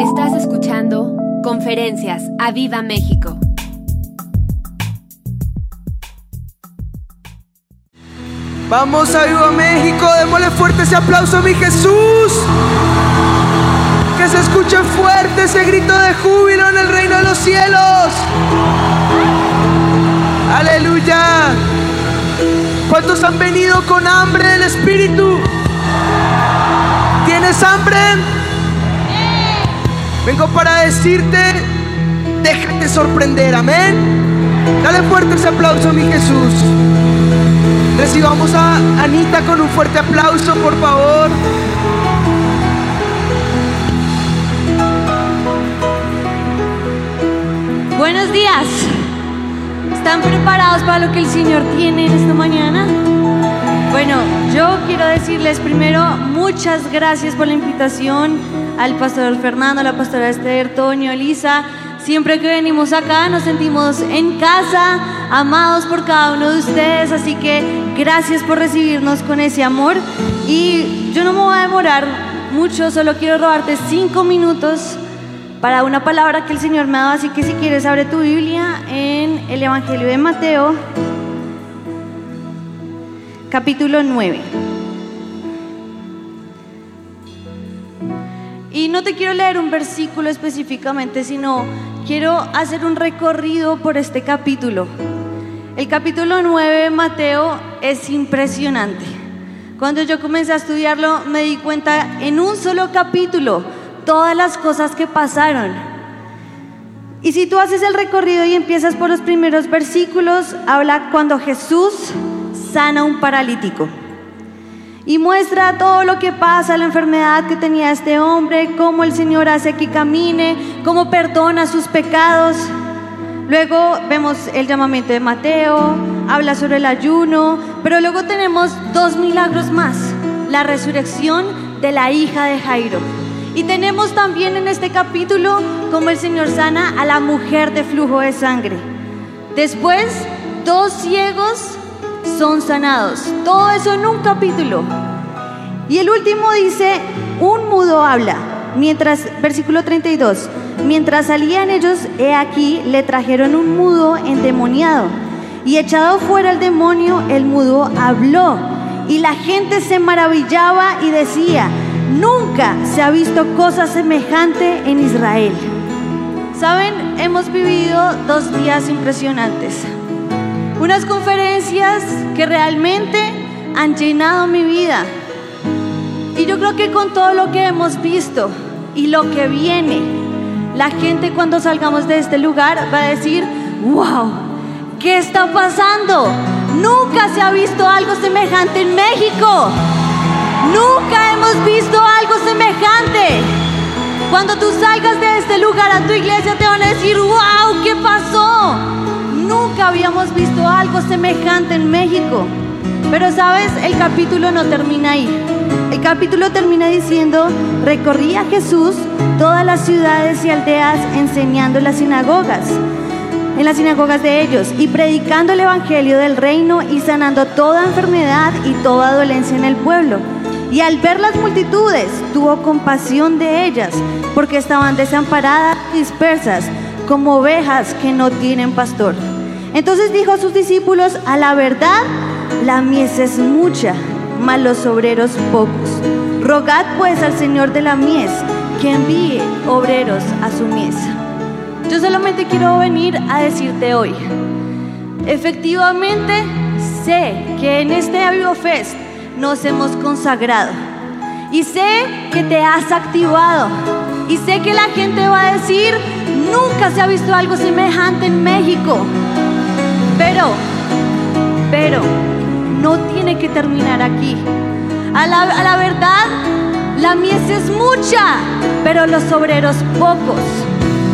Estás escuchando Conferencias a Viva México. Vamos a Viva México, démosle fuerte ese aplauso a mi Jesús. Que se escuche fuerte ese grito de júbilo en el reino de los cielos. Aleluya. ¿Cuántos han venido con hambre del Espíritu? ¿Tienes hambre? Vengo para decirte, déjate sorprender, amén. Dale fuerte ese aplauso a mi Jesús. Recibamos a Anita con un fuerte aplauso, por favor. Buenos días. ¿Están preparados para lo que el Señor tiene en esta mañana? Bueno, yo quiero decirles primero muchas gracias por la invitación al pastor Fernando, a la pastora Esther, Toño, Elisa. Siempre que venimos acá nos sentimos en casa, amados por cada uno de ustedes, así que gracias por recibirnos con ese amor. Y yo no me voy a demorar mucho, solo quiero robarte cinco minutos para una palabra que el Señor me ha dado, así que si quieres abre tu Biblia en el Evangelio de Mateo, capítulo 9. No te quiero leer un versículo específicamente, sino quiero hacer un recorrido por este capítulo. El capítulo 9 de Mateo es impresionante. Cuando yo comencé a estudiarlo me di cuenta en un solo capítulo todas las cosas que pasaron. Y si tú haces el recorrido y empiezas por los primeros versículos, habla cuando Jesús sana a un paralítico. Y muestra todo lo que pasa, la enfermedad que tenía este hombre, cómo el Señor hace que camine, cómo perdona sus pecados. Luego vemos el llamamiento de Mateo, habla sobre el ayuno, pero luego tenemos dos milagros más. La resurrección de la hija de Jairo. Y tenemos también en este capítulo como el Señor sana a la mujer de flujo de sangre. Después, dos ciegos son sanados. Todo eso en un capítulo. Y el último dice, un mudo habla. Mientras, versículo 32, mientras salían ellos, he aquí, le trajeron un mudo endemoniado. Y echado fuera el demonio, el mudo habló. Y la gente se maravillaba y decía, Nunca se ha visto cosa semejante en Israel. Saben, hemos vivido dos días impresionantes. Unas conferencias que realmente han llenado mi vida. Y yo creo que con todo lo que hemos visto y lo que viene, la gente cuando salgamos de este lugar va a decir, wow, ¿qué está pasando? Nunca se ha visto algo semejante en México. Nunca hemos visto algo semejante. Cuando tú salgas de este lugar a tu iglesia te van a decir, wow, ¿qué pasó? Nunca habíamos visto algo semejante en México. Pero sabes, el capítulo no termina ahí. El capítulo termina diciendo, recorría Jesús todas las ciudades y aldeas enseñando en las sinagogas, en las sinagogas de ellos, y predicando el Evangelio del reino y sanando toda enfermedad y toda dolencia en el pueblo. Y al ver las multitudes, tuvo compasión de ellas, porque estaban desamparadas dispersas, como ovejas que no tienen pastor. Entonces dijo a sus discípulos, a la verdad, la mies es mucha, mas los obreros pocos. Rogad pues al Señor de la mies que envíe obreros a su mies. Yo solamente quiero venir a decirte hoy, efectivamente sé que en este Avivo Fest nos hemos consagrado. Y sé que te has activado. Y sé que la gente va a decir, nunca se ha visto algo semejante en México. Pero, pero, no tiene que terminar aquí. A la, verdad, la mies es mucha, pero los obreros pocos.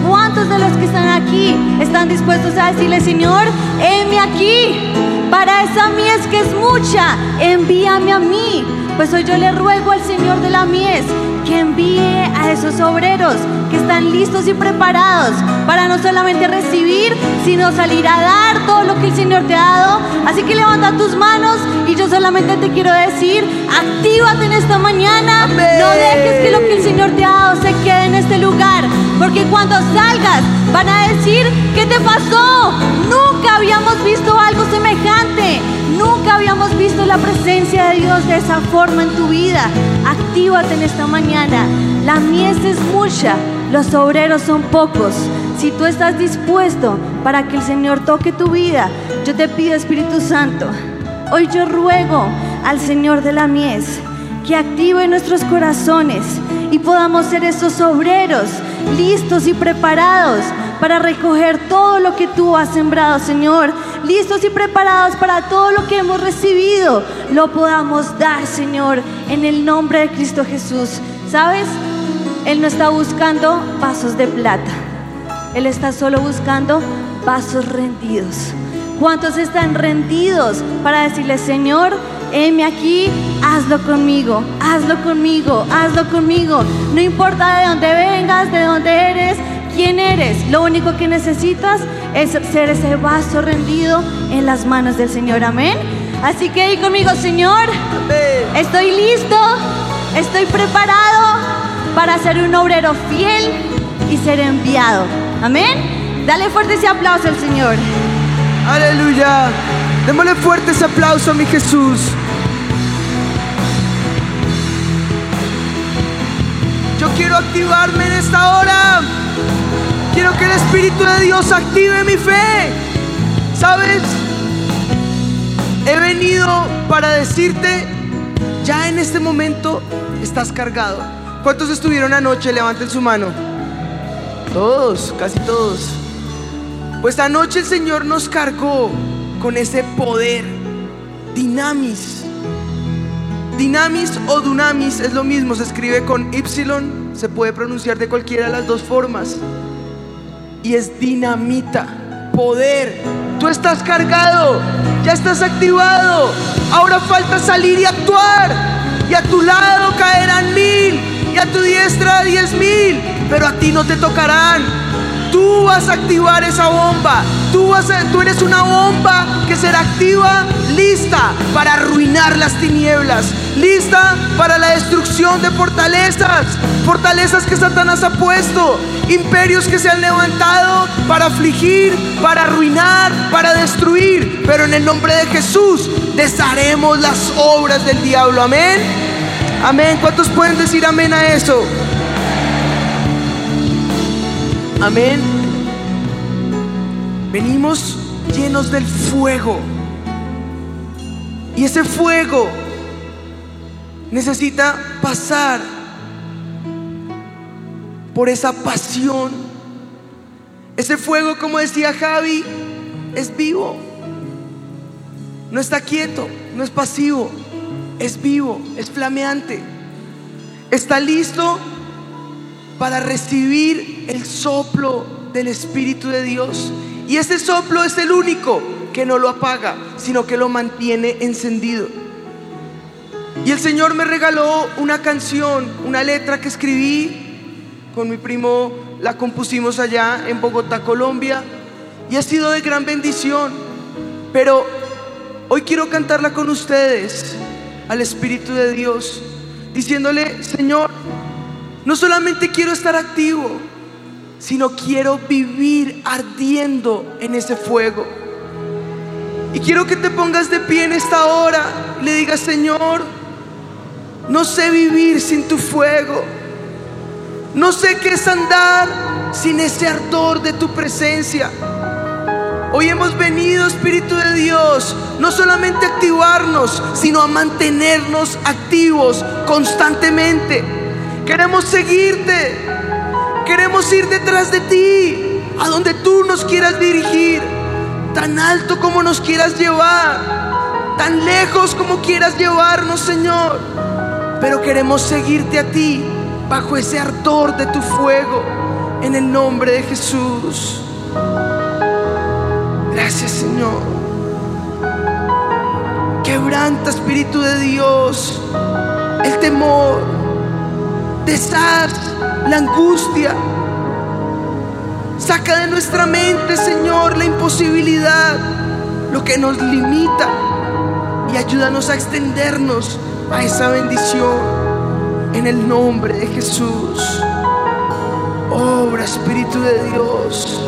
¿Cuántos de los que están aquí están dispuestos a decirle, Señor, heme aquí? Para esa mies que es mucha, envíame a mí. Pues hoy yo le ruego al Señor de la mies que envíe a esos obreros que están listos y preparados para no solamente recibir, sino salir a dar todo lo que el Señor te ha dado. Así que levanta tus manos y yo solamente te quiero decir, actívate en esta mañana. No dejes que lo que el Señor te ha dado se quede en este lugar. Porque cuando salgas van a decir, ¿qué te pasó? Nunca habíamos visto algo semejante. Habíamos visto la presencia de Dios de esa forma en tu vida. Actívate en esta mañana. La mies es mucha, los obreros son pocos. Si tú estás dispuesto para que el Señor toque tu vida, yo te pido Espíritu Santo. Hoy yo ruego al Señor de la mies que active nuestros corazones y podamos ser esos obreros listos y preparados para recoger todo lo que tú has sembrado, Señor. Listos y preparados para todo lo que hemos recibido, lo podamos dar, Señor, en el nombre de Cristo Jesús. ¿Sabes? Él no está buscando vasos de plata. Él está solo buscando vasos rendidos. ¿Cuántos están rendidos para decirle, Señor, heme aquí, hazlo conmigo, hazlo conmigo, hazlo conmigo? No importa de dónde vengas, de dónde eres, quién eres. Lo único que necesitas es ser ese vaso rendido en las manos del Señor. Amén. Así que di conmigo, Señor, estoy listo, estoy preparado para ser un obrero fiel y ser enviado. Amén. Dale fuerte ese aplauso al Señor. Aleluya. Démosle fuerte ese aplauso a mi Jesús. Yo quiero activarme en esta hora. Quiero que el Espíritu de Dios active mi fe. ¿Sabes? He venido para decirte, ya en este momento estás cargado. ¿Cuántos estuvieron anoche? Levanten su mano. Todos, casi todos. Pues anoche el Señor nos cargó con ese poder. Dinamis. Dinamis o dunamis es lo mismo, se escribe con Y, se puede pronunciar de cualquiera de las dos formas. Y es dinamita, poder. Tú estás cargado, ya estás activado. Ahora falta salir y actuar. Y a tu lado caerán mil y a tu diestra diez mil, pero a ti no te tocarán. Tú vas a activar esa bomba. Tú, vas tú eres una bomba que será activa, lista para arruinar las tinieblas, lista para la destrucción de fortalezas, fortalezas que Satanás ha puesto, imperios que se han levantado para afligir, para arruinar, para destruir. Pero en el nombre de Jesús desharemos las obras del diablo. Amén. Amén. ¿Cuántos pueden decir amén a eso? Amén. Venimos llenos del fuego. Y ese fuego necesita pasar por esa pasión. Ese fuego, como decía Javi, es vivo. No está quieto, no es pasivo, es vivo, es flameante. Está listo para recibir el soplo del Espíritu de Dios. Y ese soplo es el único que no lo apaga, sino que lo mantiene encendido. Y el Señor me regaló una canción, una letra que escribí con mi primo, la compusimos allá en Bogotá, Colombia, y ha sido de gran bendición. Pero hoy quiero cantarla con ustedes, al Espíritu de Dios, diciéndole, Señor, no solamente quiero estar activo, sino quiero vivir ardiendo en ese fuego. Y quiero que te pongas de pie en esta hora y le digas, Señor, no sé vivir sin tu fuego. No sé qué es andar sin ese ardor de tu presencia. Hoy hemos venido, Espíritu de Dios, no solamente a activarnos, sino a mantenernos activos constantemente. Queremos seguirte, queremos ir detrás de ti, a donde tú nos quieras dirigir, tan alto como nos quieras llevar, tan lejos como quieras llevarnos, Señor. Pero queremos seguirte a ti bajo ese ardor de tu fuego, en el nombre de Jesús. Gracias Señor. Quebranta Espíritu de Dios el temor, pesar, la angustia. Saca de nuestra mente, Señor, la imposibilidad, lo que nos limita y ayúdanos a extendernos a esa bendición en el nombre de Jesús. Obra Espíritu de Dios.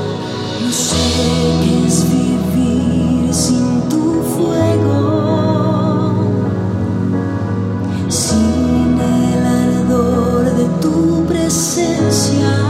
No sé ausencia.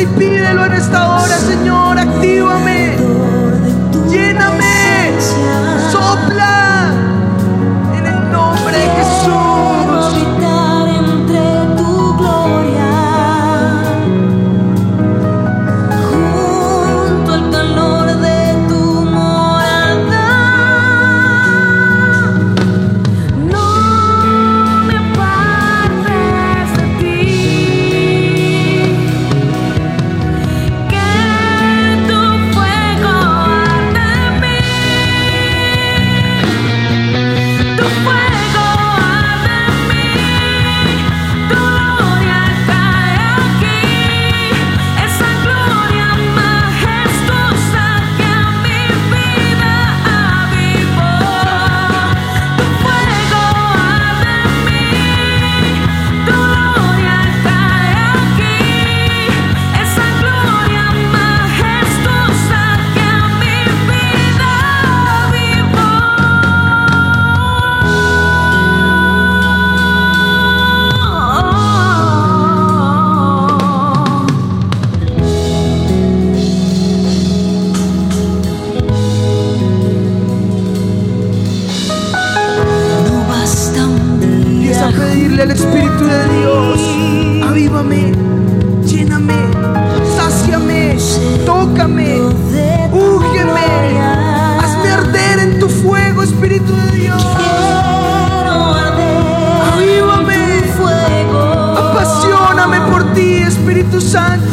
y pídelo en esta hora, Señor. Activa sun.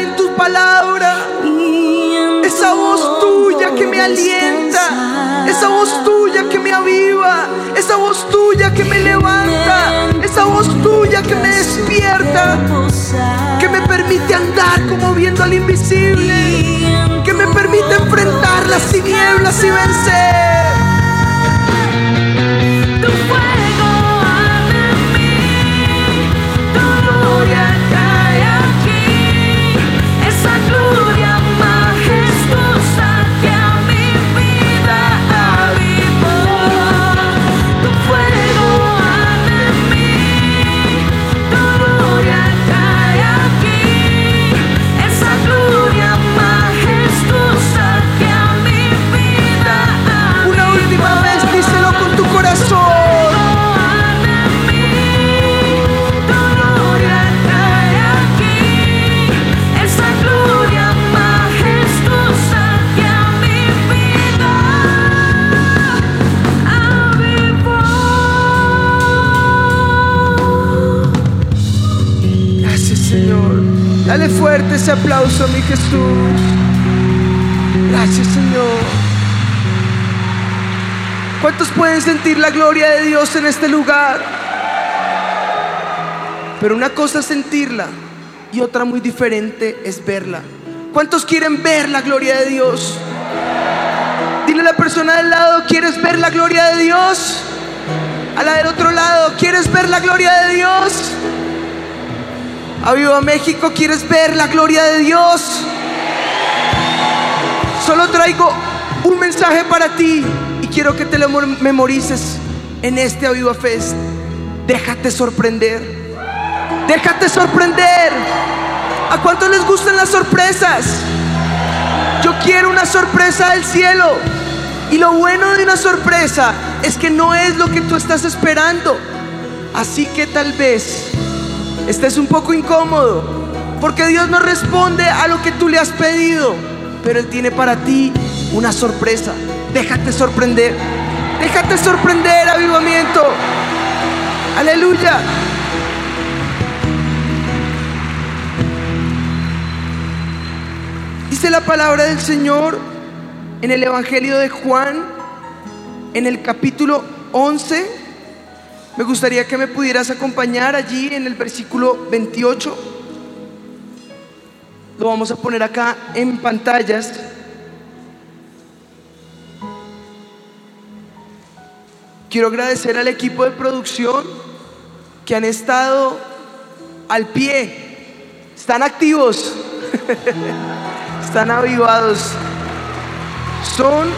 en tus palabras. Esa voz tuya que me alienta, esa voz tuya que me aviva, esa voz tuya que me levanta, esa voz tuya que me despierta, que me permite andar como viendo al invisible, que me permite enfrentar las tinieblas y vencer. Dale fuerte ese aplauso mi Jesús. Gracias, Señor. ¿Cuántos pueden sentir la gloria de Dios en este lugar? Pero una cosa es sentirla y otra muy diferente es verla. ¿Cuántos quieren ver la gloria de Dios? Dile a la persona del lado, ¿quieres ver la gloria de Dios? A la del otro lado, ¿quieres ver la gloria de Dios? Aviva México, ¿quieres ver la gloria de Dios? Solo traigo un mensaje para ti y quiero que te lo mem- memorices en este Aviva Fest. Déjate sorprender. Déjate sorprender. ¿A cuántos les gustan las sorpresas? Yo quiero una sorpresa del cielo. Y lo bueno de una sorpresa es que no es lo que tú estás esperando. Así que tal vez estés un poco incómodo, porque Dios no responde a lo que tú le has pedido, pero Él tiene para ti una sorpresa. Déjate sorprender, déjate sorprender, avivamiento. Aleluya. Dice la palabra del Señor en el Evangelio de Juan, en el capítulo 11. Me gustaría que me pudieras acompañar allí en el versículo 28. Lo vamos a poner acá en pantallas. Quiero agradecer al equipo de producción que han estado al pie. Están activos. Están avivados. Son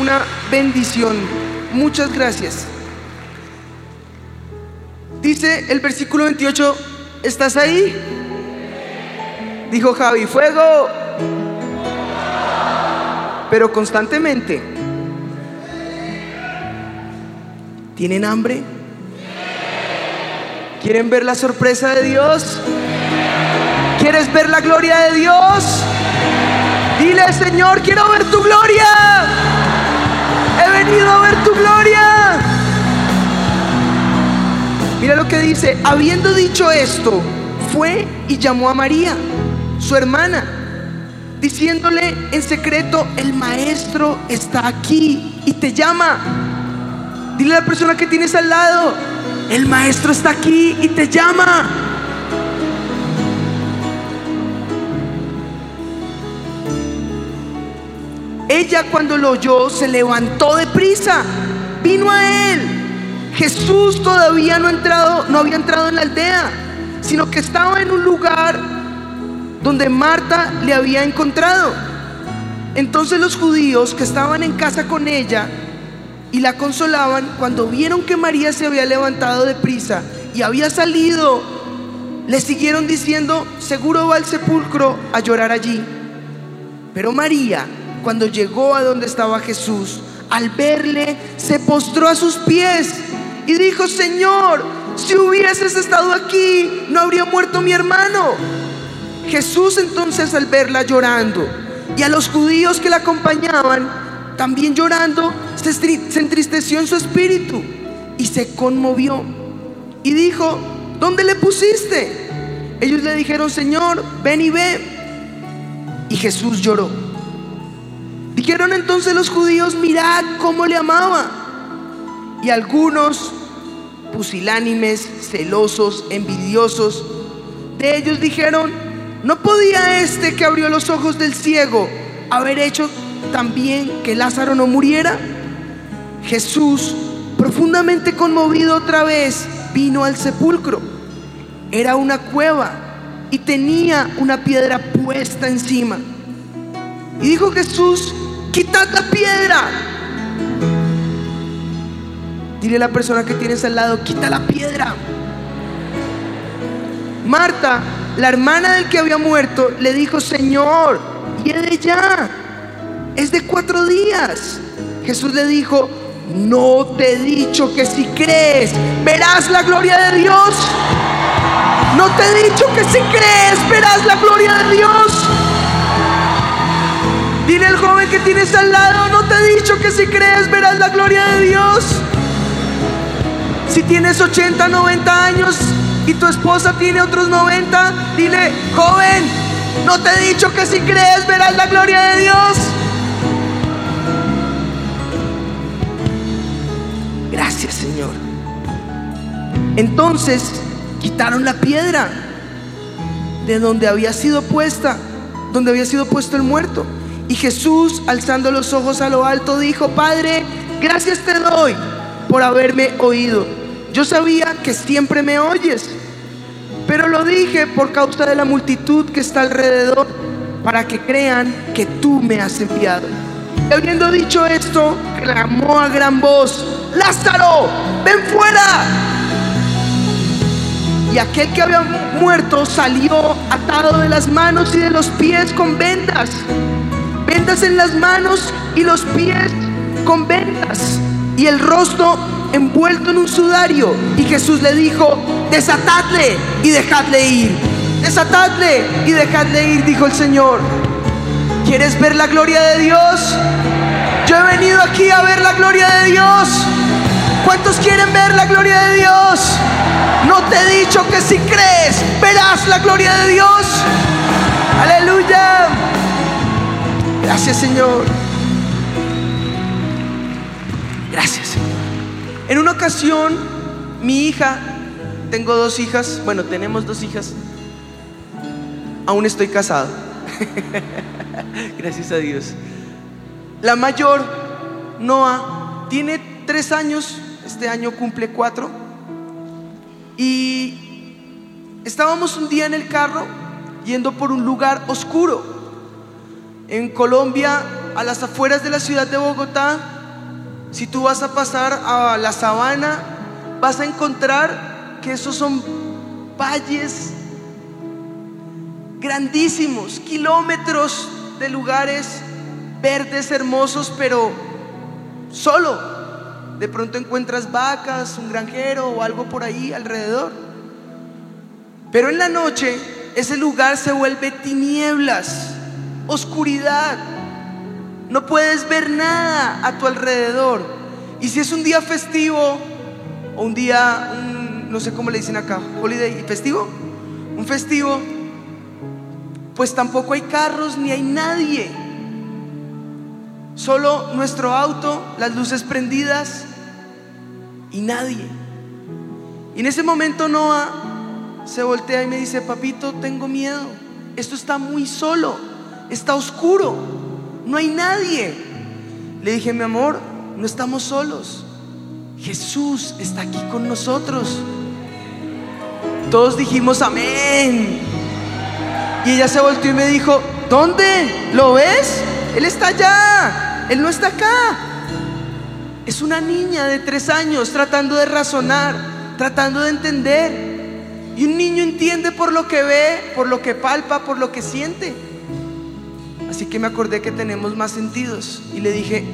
una bendición. Muchas gracias. Dice el versículo 28, ¿estás ahí? Dijo Javi, fuego. Pero constantemente. ¿Tienen hambre? ¿Quieren ver la sorpresa de Dios? ¿Quieres ver la gloria de Dios? Dile, Señor, quiero ver tu gloria. He venido a ver tu gloria. Mira lo que dice, habiendo dicho esto, fue y llamó a María, su hermana, diciéndole en secreto, el maestro está aquí y te llama. Dile a la persona que tienes al lado, el maestro está aquí y te llama. Ella cuando lo oyó se levantó de prisa, vino a él. Jesús todavía no, entrado, no había entrado en la aldea, sino que estaba en un lugar donde Marta le había encontrado. Entonces los judíos que estaban en casa con ella y la consolaban, cuando vieron que María se había levantado de prisa y había salido, le siguieron diciendo, seguro va al sepulcro a llorar allí. Pero María, cuando llegó a donde estaba Jesús, al verle, se postró a sus pies y dijo, Señor, si hubieses estado aquí, no habría muerto mi hermano. Jesús entonces al verla llorando y a los judíos que la acompañaban, también llorando, se, se entristeció en su espíritu y se conmovió. Y dijo, ¿dónde le pusiste? Ellos le dijeron, Señor, ven y ve. Y Jesús lloró. Dijeron entonces los judíos, mirad cómo le amaba. Y algunos, pusilánimes, celosos, envidiosos, de ellos dijeron, ¿no podía este que abrió los ojos del ciego haber hecho también que Lázaro no muriera? Jesús, profundamente conmovido otra vez, vino al sepulcro. Era una cueva y tenía una piedra puesta encima. Y dijo Jesús, quitad la piedra. Dile a la persona que tienes al lado, quita la piedra. Marta, la hermana del que había muerto, le dijo, Señor, hiede ya. Es de cuatro días. Jesús le dijo, no te he dicho que si crees, verás la gloria de Dios. No te he dicho que si crees, verás la gloria de Dios. Dile al joven que tienes al lado, no te he dicho que si crees, verás la gloria de Dios. Si tienes 80, 90 años y tu esposa tiene otros 90, dile, joven, no te he dicho que si crees, verás la gloria de Dios. Gracias, Señor. Entonces quitaron la piedra de donde había sido puesta, donde había sido puesto el muerto. Y Jesús, alzando los ojos a lo alto, dijo, Padre, gracias te doy por haberme oído. Yo sabía que siempre me oyes, pero lo dije por causa de la multitud que está alrededor, para que crean que tú me has enviado. Y habiendo dicho esto, clamó a gran voz, Lázaro, ven fuera. Y aquel que había muerto salió atado de las manos y de los pies con vendas. Vendas en las manos y los pies con vendas. Y el rostro envuelto en un sudario. Y Jesús le dijo, desatadle y dejadle ir. Desatadle y dejadle ir, dijo el Señor. ¿Quieres ver la gloria de Dios? Yo he venido aquí a ver la gloria de Dios. ¿Cuántos quieren ver la gloria de Dios? No te he dicho que si crees, verás la gloria de Dios. Aleluya. Gracias Señor. Gracias. En una ocasión, mi hija, tengo dos hijas, bueno, tenemos dos hijas. Aún estoy casado. Gracias a Dios. La mayor, Noah, tiene tres años, este año cumple cuatro. Y estábamos un día en el carro yendo por un lugar oscuro. En Colombia, a las afueras de la ciudad de Bogotá, si tú vas a pasar a la sabana, vas a encontrar que esos son valles grandísimos, kilómetros de lugares verdes, hermosos, pero solo. De pronto encuentras vacas, un granjero o algo por ahí alrededor. Pero en la noche ese lugar se vuelve tinieblas, oscuridad. No puedes ver nada a tu alrededor. Y si es un día festivo o un día, un, no sé cómo le dicen acá, holiday, festivo, un festivo, pues tampoco hay carros ni hay nadie. Solo nuestro auto, las luces prendidas y nadie. Y en ese momento Noah se voltea y me dice, papito, tengo miedo. Esto está muy solo, está oscuro, no hay nadie. Le dije, mi amor, no estamos solos. Jesús está aquí con nosotros. Todos dijimos amén. Y ella se volteó y me dijo, ¿dónde? ¿Lo ves? Él está allá, Él no está acá. Es una niña de tres años tratando de razonar, tratando de entender. Y un niño entiende por lo que ve, por lo que palpa, por lo que siente. Así que me acordé que tenemos más sentidos. Y le dije,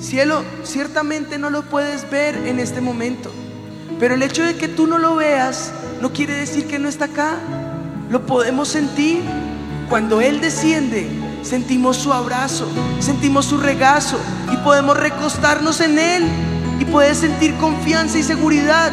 cielo, ciertamente no lo puedes ver en este momento. Pero el hecho de que tú no lo veas no quiere decir que no está acá. Lo podemos sentir. Cuando Él desciende, sentimos su abrazo, sentimos su regazo y podemos recostarnos en Él y puedes sentir confianza y seguridad.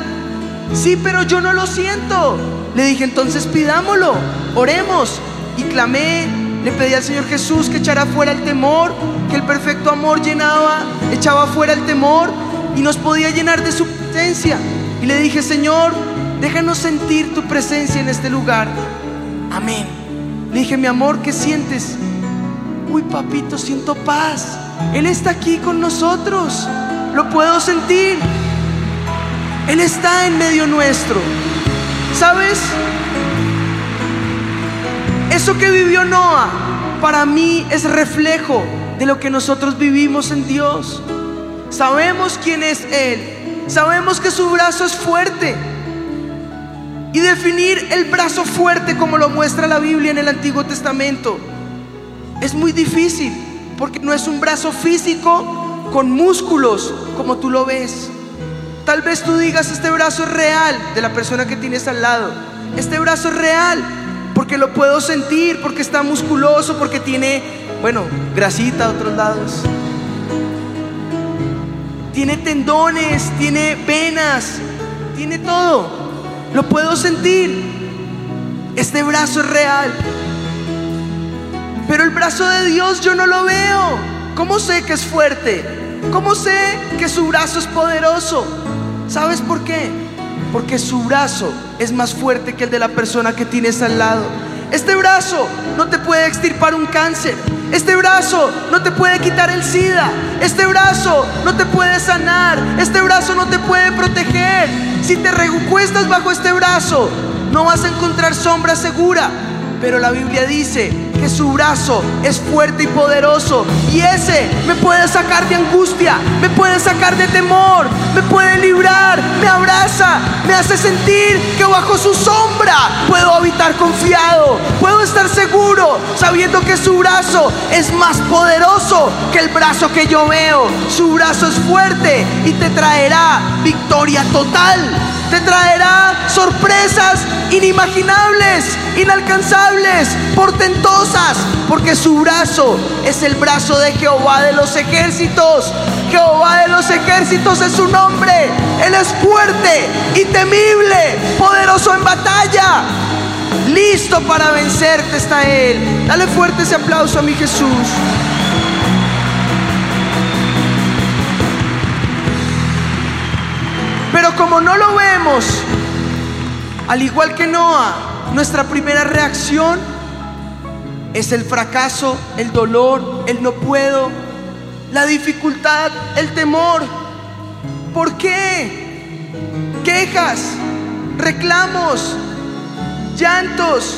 Sí, pero yo no lo siento. Le dije, entonces pidámoslo, oremos. Y clamé, le pedí al Señor Jesús que echara fuera el temor, que el perfecto amor llenaba, echaba fuera el temor y nos podía llenar de su presencia. Y le dije, Señor, déjanos sentir tu presencia en este lugar. Amén. Le dije, mi amor, ¿qué sientes? Uy, papito, siento paz. Él está aquí con nosotros. Lo puedo sentir. Él está en medio nuestro. ¿Sabes? Que vivió Noah para mí es reflejo de lo que nosotros vivimos en Dios. Sabemos quién es Él. Sabemos que su brazo es fuerte. Y definir el brazo fuerte como lo muestra la Biblia en el Antiguo Testamento es muy difícil porque no es un brazo físico con músculos como tú lo ves. Tal vez tú digas, este brazo es real de la persona que tienes al lado. Este brazo es real porque lo puedo sentir, porque está musculoso, porque tiene, bueno, grasita a otros lados. Tiene tendones, tiene venas, tiene todo. Lo puedo sentir. Este brazo es real. Pero el brazo de Dios yo no lo veo. ¿Cómo sé que es fuerte? ¿Cómo sé que su brazo es poderoso? ¿Sabes por qué? Porque su brazo es más fuerte que el de la persona que tienes al lado. Este brazo no te puede extirpar un cáncer. Este brazo no te puede quitar el SIDA. Este brazo no te puede sanar. Este brazo no te puede proteger. Si te recuestas bajo este brazo, no vas a encontrar sombra segura. Pero la Biblia dice que su brazo es fuerte y poderoso. Y ese me puede sacar de angustia, me puede sacar de temor, me puede librar, me abraza, me hace sentir que bajo su sombra puedo habitar confiado, puedo estar seguro sabiendo que su brazo es más poderoso que el brazo que yo veo. Su brazo es fuerte y te traerá victoria total te traerá sorpresas inimaginables, inalcanzables, portentosas, porque su brazo es el brazo de Jehová de los ejércitos. Jehová de los ejércitos es su nombre. Él es fuerte y temible, poderoso en batalla. Listo para vencerte está Él. Dale fuerte ese aplauso a mi Jesús. Como no lo vemos, al igual que Noah, nuestra primera reacción es el fracaso, el dolor, el no puedo, la dificultad, el temor. ¿Por qué? Quejas, reclamos, llantos.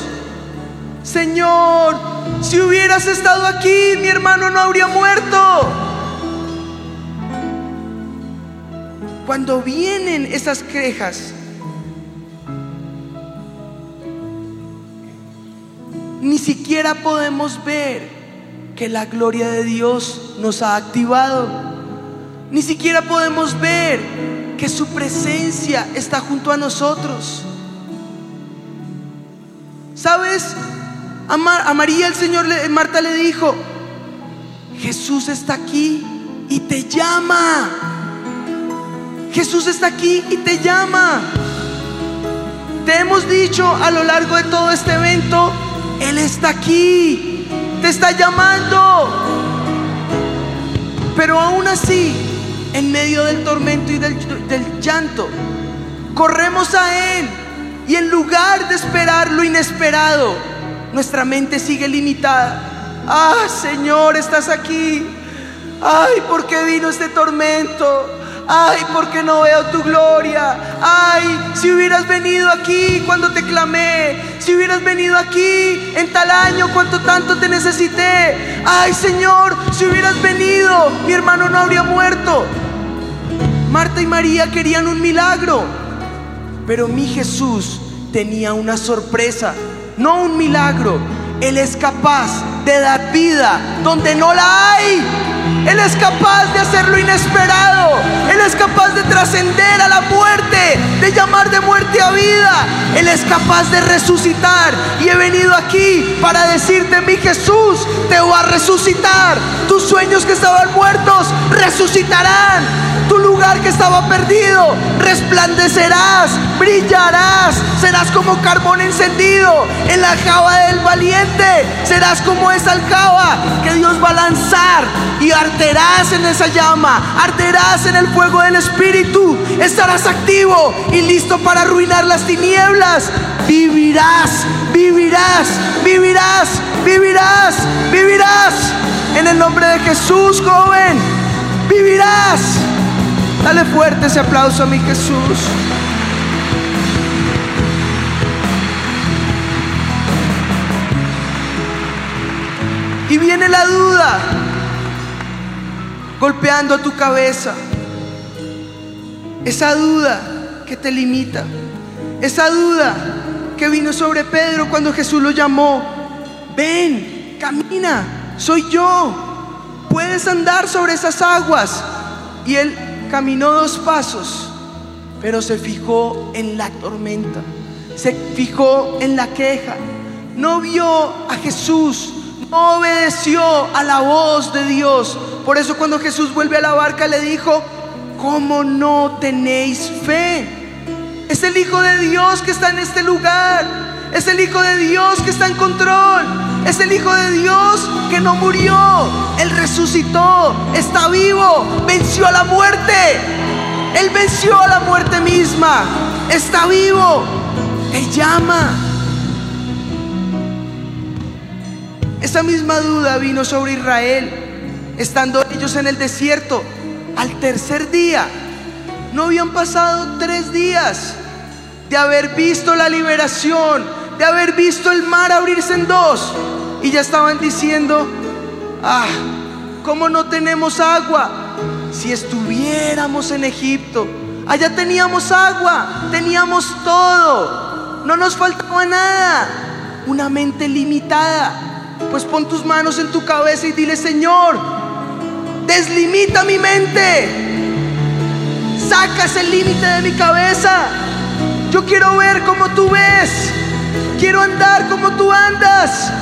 Señor, si hubieras estado aquí, mi hermano no habría muerto. Cuando vienen esas quejas, ni siquiera podemos ver que la gloria de Dios nos ha activado. Ni siquiera podemos ver que su presencia está junto a nosotros. ¿Sabes? A, María el Señor, Marta le dijo, Jesús está aquí y te llama. Jesús está aquí y te llama. Te hemos dicho a lo largo de todo este evento, Él está aquí, te está llamando. Pero aún así, en medio del tormento y del, del llanto, corremos a Él y en lugar de esperar lo inesperado, nuestra mente sigue limitada. Ah, Señor, estás aquí. Ay, ¿por qué vino este tormento? Ay, porque no veo tu gloria. Ay, si hubieras venido aquí cuando te clamé. Si hubieras venido aquí en tal año cuando tanto te necesité. Ay, Señor, si hubieras venido, mi hermano no habría muerto. Marta y María querían un milagro. Pero mi Jesús tenía una sorpresa, no un milagro. Él es capaz de dar vida donde no la hay. Él es capaz de hacer lo inesperado. Él es capaz de trascender a la muerte, de llamar de muerte a vida. Él es capaz de resucitar. Y he venido aquí para decirte, mi Jesús te va a resucitar. Tus sueños que estaban muertos resucitarán. Tu lugar que estaba perdido resplandecerás, brillarás, serás como carbón encendido en la aljaba del valiente. Serás como esa aljaba que Dios va a lanzar y arderás en esa llama, arderás en el fuego del Espíritu. Estarás activo y listo para arruinar las tinieblas. Vivirás, vivirás, vivirás, vivirás, vivirás. En el nombre de Jesús, joven, vivirás. Dale fuerte ese aplauso a mi Jesús. Y viene la duda golpeando tu cabeza. Esa duda que te limita. Esa duda que vino sobre Pedro cuando Jesús lo llamó. Ven, camina, soy yo. Puedes andar sobre esas aguas. Y él caminó dos pasos, pero se fijó en la tormenta. Se fijó en la queja. No vio a Jesús no obedeció a la voz de Dios. Por eso cuando Jesús vuelve a la barca le dijo, ¿cómo no tenéis fe? Es el Hijo de Dios que está en este lugar. Es el Hijo de Dios que está en control. Es el Hijo de Dios que no murió. Él resucitó. Está vivo. Venció a la muerte. Él venció a la muerte misma. Está vivo. Te llama. Esa misma duda vino sobre Israel, estando ellos en el desierto al tercer día. No habían pasado tres días de haber visto la liberación, de haber visto el mar abrirse en dos. Y ya estaban diciendo, ah, ¿cómo no tenemos agua? Si estuviéramos en Egipto, allá teníamos agua, teníamos todo, no nos faltaba nada. Una mente limitada pues pon tus manos en tu cabeza y dile, Señor, deslimita mi mente. Saca ese límite de mi cabeza. Yo quiero ver como tú ves. Quiero andar como tú andas.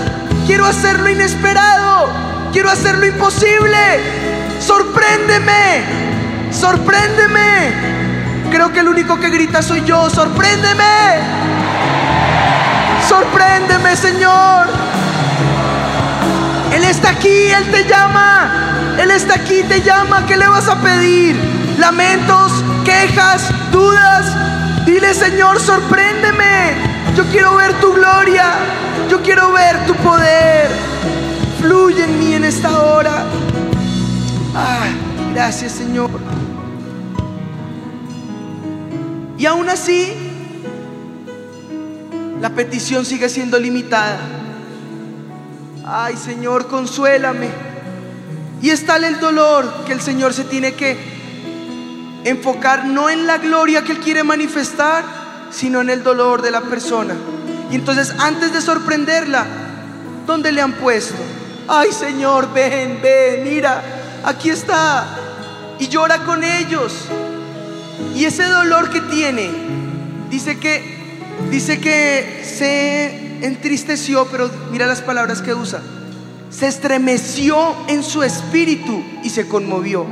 Quiero hacer lo inesperado. Quiero hacer lo imposible. Sorpréndeme. Sorpréndeme. Creo que el único que grita soy yo. Sorpréndeme. Sorpréndeme, Señor. Él está aquí, Él te llama. Él está aquí, te llama. ¿Qué le vas a pedir? Lamentos, quejas, dudas. Dile, Señor, sorpréndeme. Yo quiero ver tu gloria. Yo quiero ver tu poder. Fluye en mí en esta hora. Ah, gracias, Señor. Y aún así, la petición sigue siendo limitada. Ay Señor, consuélame. Y está el dolor que el Señor se tiene que enfocar no en la gloria que Él quiere manifestar, sino en el dolor de la persona. Y entonces antes de sorprenderla, ¿dónde le han puesto? Ay Señor, ven, ven, mira, aquí está. Y llora con ellos. Y ese dolor que tiene, dice que, dice que se entristeció, pero mira las palabras que usa. Se estremeció en su espíritu y se conmovió.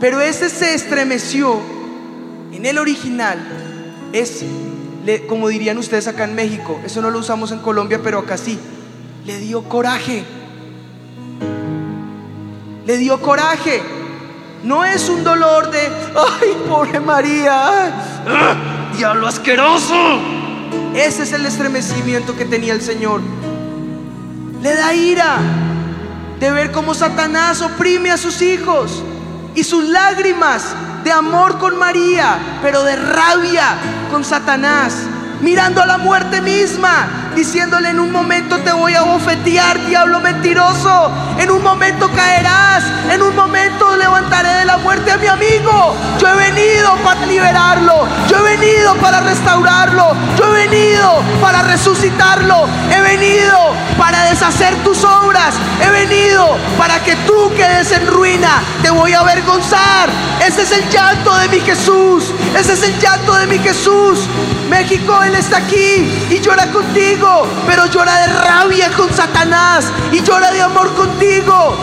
Pero ese se estremeció en el original es, como dirían ustedes acá en México, eso no lo usamos en Colombia, pero acá sí, le dio coraje. Le dio coraje. No es un dolor de, ay, pobre María, diablo asqueroso. Ese es el estremecimiento que tenía el Señor. Le da ira de ver cómo Satanás oprime a sus hijos y sus lágrimas de amor con María, pero de rabia con Satanás, mirando a la muerte misma diciéndole en un momento te voy a bofetear, diablo mentiroso. En un momento caerás, en un momento levantaré de la muerte a mi amigo. Yo he venido para liberarlo, yo he venido para restaurarlo, yo he venido para resucitarlo, he venido para deshacer tus obras, he venido para que tú quedes en ruina. Te voy a avergonzar. Ese es el llanto de mi Jesús, ese es el llanto de mi Jesús. México, Él está aquí y llora contigo pero llora de rabia con Satanás y llora de amor contigo.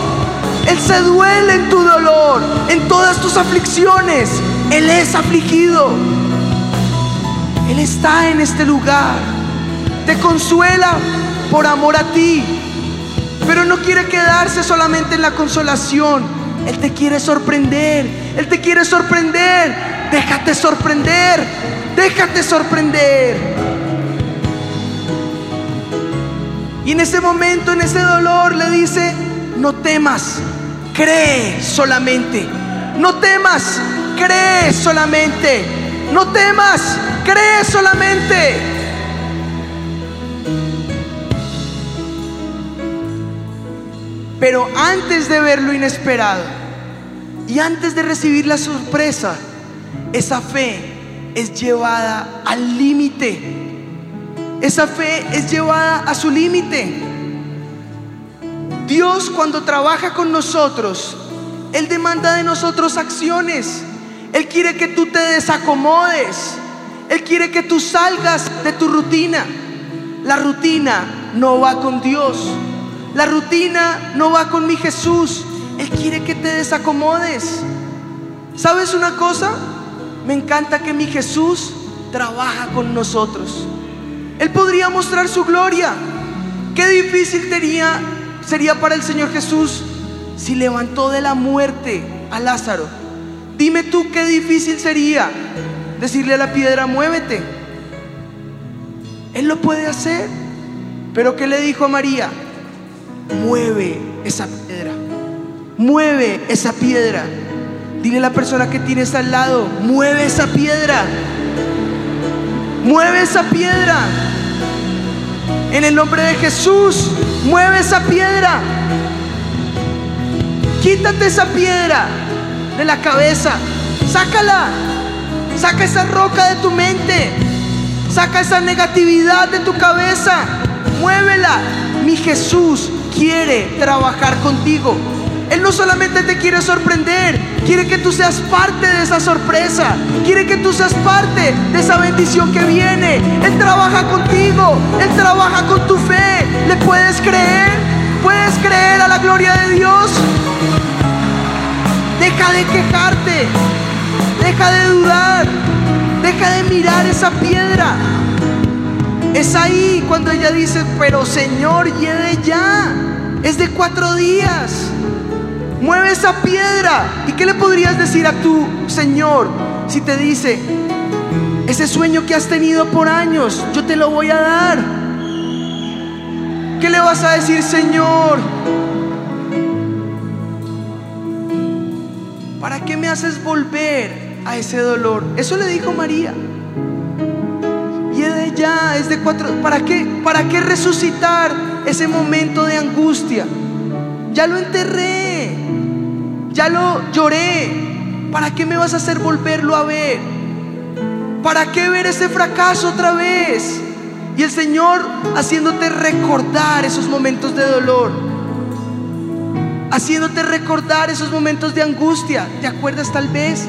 Él se duele en tu dolor, en todas tus aflicciones. Él es afligido. Él está en este lugar. Te consuela por amor a ti. Pero no quiere quedarse solamente en la consolación. Él te quiere sorprender. Él te quiere sorprender. Déjate sorprender. Déjate sorprender. Y en ese momento, en ese dolor, le dice, no temas, cree solamente. No temas, cree solamente. No temas, cree solamente. Pero antes de ver lo inesperado y antes de recibir la sorpresa, esa fe es llevada al límite. Esa fe es llevada a su límite. Dios cuando trabaja con nosotros, Él demanda de nosotros acciones. Él quiere que tú te desacomodes. Él quiere que tú salgas de tu rutina. La rutina no va con Dios. La rutina no va con mi Jesús. Él quiere que te desacomodes. ¿Sabes una cosa? Me encanta que mi Jesús trabaja con nosotros. Él podría mostrar su gloria. Qué difícil sería, sería para el Señor Jesús si levantó de la muerte a Lázaro. Dime tú qué difícil sería decirle a la piedra, muévete. Él lo puede hacer. Pero ¿qué le dijo a María? Mueve esa piedra. Mueve esa piedra. Dile a la persona que tienes al lado, mueve esa piedra. Mueve esa piedra. En el nombre de Jesús, mueve esa piedra. Quítate esa piedra de la cabeza. Sácala. Saca esa roca de tu mente. Saca esa negatividad de tu cabeza. Muévela. Mi Jesús quiere trabajar contigo. Él no solamente te quiere sorprender, quiere que tú seas parte de esa sorpresa, quiere que tú seas parte de esa bendición que viene. Él trabaja contigo, Él trabaja con tu fe. ¿Le puedes creer? ¿Puedes creer a la gloria de Dios? Deja de quejarte, deja de dudar, deja de mirar esa piedra. Es ahí cuando ella dice, pero Señor, lleve ya, es de cuatro días. Mueve esa piedra. ¿Y qué le podrías decir a tu Señor si te dice, ese sueño que has tenido por años, yo te lo voy a dar? ¿Qué le vas a decir, Señor? ¿Para qué me haces volver a ese dolor? Eso le dijo María. Y ya, es de cuatro. ¿Para qué? ¿Para qué resucitar ese momento de angustia? Ya lo enterré. Ya lo lloré. ¿Para qué me vas a hacer volverlo a ver? ¿Para qué ver ese fracaso otra vez? Y el Señor haciéndote recordar esos momentos de dolor. Haciéndote recordar esos momentos de angustia. ¿Te acuerdas tal vez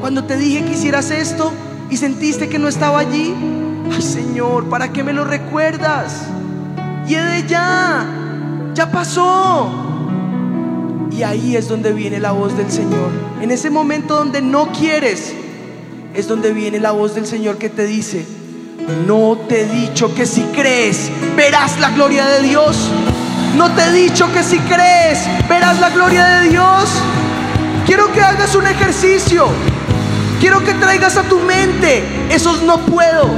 cuando te dije que hicieras esto y sentiste que no estaba allí? Ay Señor, ¿para qué me lo recuerdas? Y de ya, ya pasó. Y ahí es donde viene la voz del Señor. En ese momento donde no quieres, es donde viene la voz del Señor que te dice, no te he dicho que si crees, verás la gloria de Dios. No te he dicho que si crees, verás la gloria de Dios. Quiero que hagas un ejercicio. Quiero que traigas a tu mente esos no puedo.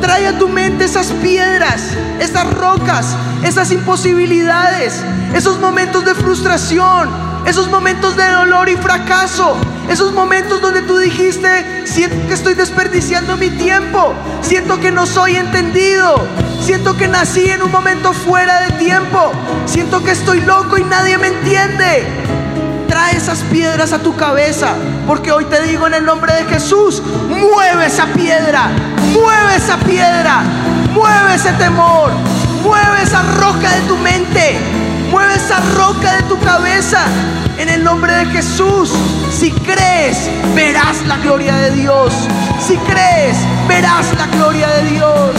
Trae a tu mente esas piedras, esas rocas, esas imposibilidades, esos momentos de frustración, esos momentos de dolor y fracaso, esos momentos donde tú dijiste, siento que estoy desperdiciando mi tiempo, siento que no soy entendido, siento que nací en un momento fuera de tiempo, siento que estoy loco y nadie me entiende. Trae esas piedras a tu cabeza, porque hoy te digo en el nombre de Jesús, mueve esa piedra, mueve esa piedra, mueve ese temor, mueve esa roca de tu mente, mueve esa roca de tu cabeza. En el nombre de Jesús, si crees, verás la gloria de Dios. Si crees, verás la gloria de Dios.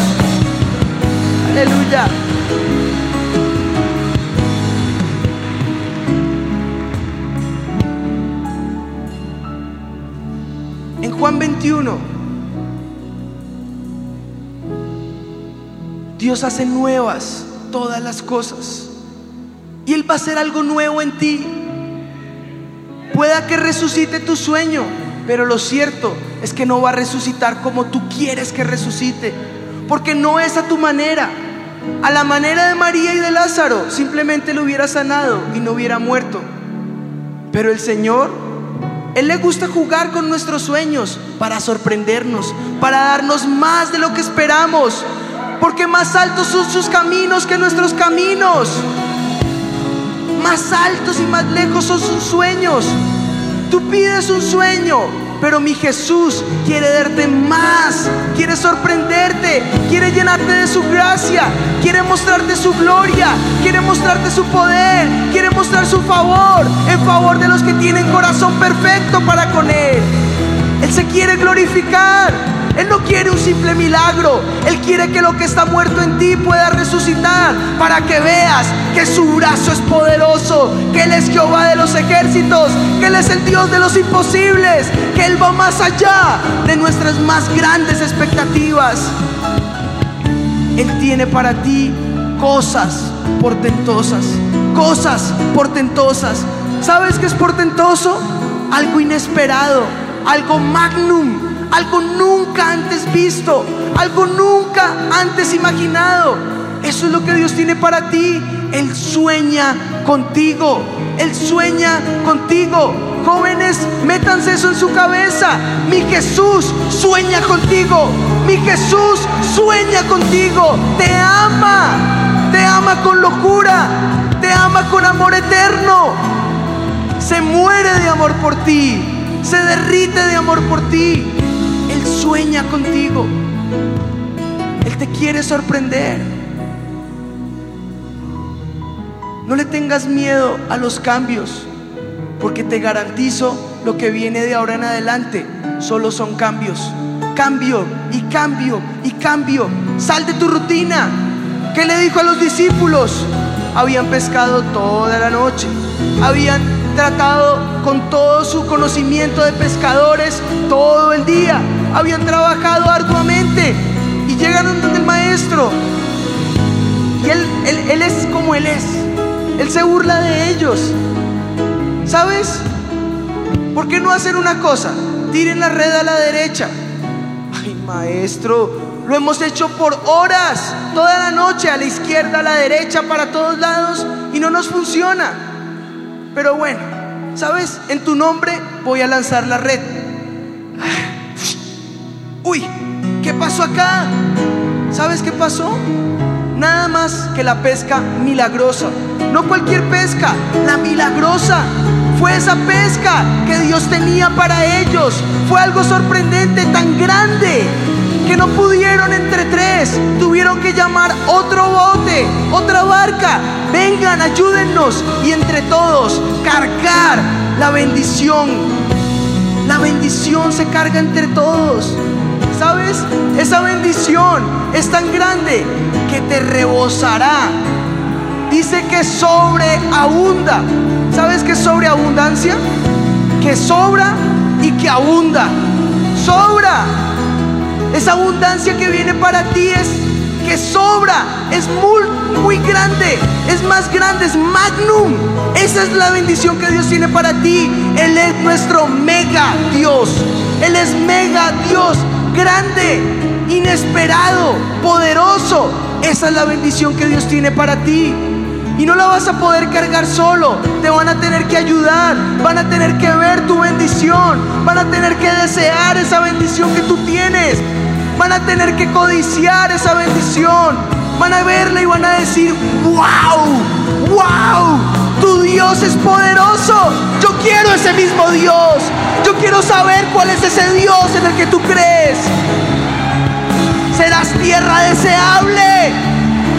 Aleluya. En Juan 21, Dios hace nuevas todas las cosas. Y Él va a hacer algo nuevo en ti. Pueda que resucite tu sueño, pero lo cierto es que no va a resucitar como tú quieres que resucite, porque no es a tu manera. A la manera de María y de Lázaro, simplemente lo hubiera sanado y no hubiera muerto. Pero el Señor, Él le gusta jugar con nuestros sueños para sorprendernos, para darnos más de lo que esperamos, porque más altos son sus caminos que nuestros caminos. Más altos y más lejos son sus sueños. Tú pides un sueño, pero mi Jesús quiere darte más, quiere sorprenderte, quiere llenarte de su gracia, quiere mostrarte su gloria, quiere mostrarte su poder, quiere mostrar su favor en favor de los que tienen corazón perfecto para con Él. Él se quiere glorificar. Él no quiere un simple milagro. Él quiere que lo que está muerto en ti pueda resucitar para que veas que su brazo es poderoso, que Él es Jehová de los ejércitos, que Él es el Dios de los imposibles, que Él va más allá de nuestras más grandes expectativas. Él tiene para ti cosas portentosas, cosas portentosas. ¿Sabes qué es portentoso? Algo inesperado, algo magnum, algo nunca antes visto, algo nunca antes imaginado. Eso es lo que Dios tiene para ti. Él sueña contigo, Él sueña contigo. Jóvenes, métanse eso en su cabeza. Mi Jesús sueña contigo. Mi Jesús sueña contigo. Te ama. Te ama con locura. Te ama con amor eterno. Se muere de amor por ti. Se derrite de amor por ti. Él sueña contigo. Él te quiere sorprender. No le tengas miedo a los cambios, porque te garantizo lo que viene de ahora en adelante solo son cambios. Cambio y cambio y cambio. Sal de tu rutina. ¿Qué le dijo a los discípulos? Habían pescado toda la noche. Habían tratado con todo su conocimiento de pescadores todo el día. Habían trabajado arduamente y llegaron donde el maestro. Y él, él, él es como él es. Él se burla de ellos. ¿Sabes? ¿Por qué no hacer una cosa? Tiren la red a la derecha. Ay, maestro, lo hemos hecho por horas, toda la noche, a la izquierda, a la derecha, para todos lados, y no nos funciona. Pero bueno, ¿sabes? En tu nombre voy a lanzar la red. Uy, ¿qué pasó acá? ¿Sabes qué pasó? Nada más que la pesca milagrosa. No cualquier pesca, la milagrosa. Fue esa pesca que Dios tenía para ellos. Fue algo sorprendente, tan grande, que no pudieron entre tres. Tuvieron que llamar otro bote, otra barca. Vengan, ayúdennos. Y entre todos, cargar la bendición. La bendición se carga entre todos. ¿Sabes? Esa bendición es tan grande que te rebosará. Dice que sobreabunda. ¿Sabes qué sobreabundancia? Que sobra y que abunda. Sobra. Esa abundancia que viene para ti es que sobra, es muy, muy grande, es más grande, es magnum. Esa es la bendición que Dios tiene para ti. Él es nuestro mega Dios. Él es mega Dios, grande, inesperado, poderoso. Esa es la bendición que Dios tiene para ti. Y no la vas a poder cargar solo. Te van a tener que ayudar. Van a tener que ver tu bendición. Van a tener que desear esa bendición que tú tienes. Van a tener que codiciar esa bendición. Van a verla y van a decir, wow, wow, tu Dios es poderoso. Yo quiero ese mismo Dios. Yo quiero saber cuál es ese Dios en el que tú crees. Serás tierra deseable.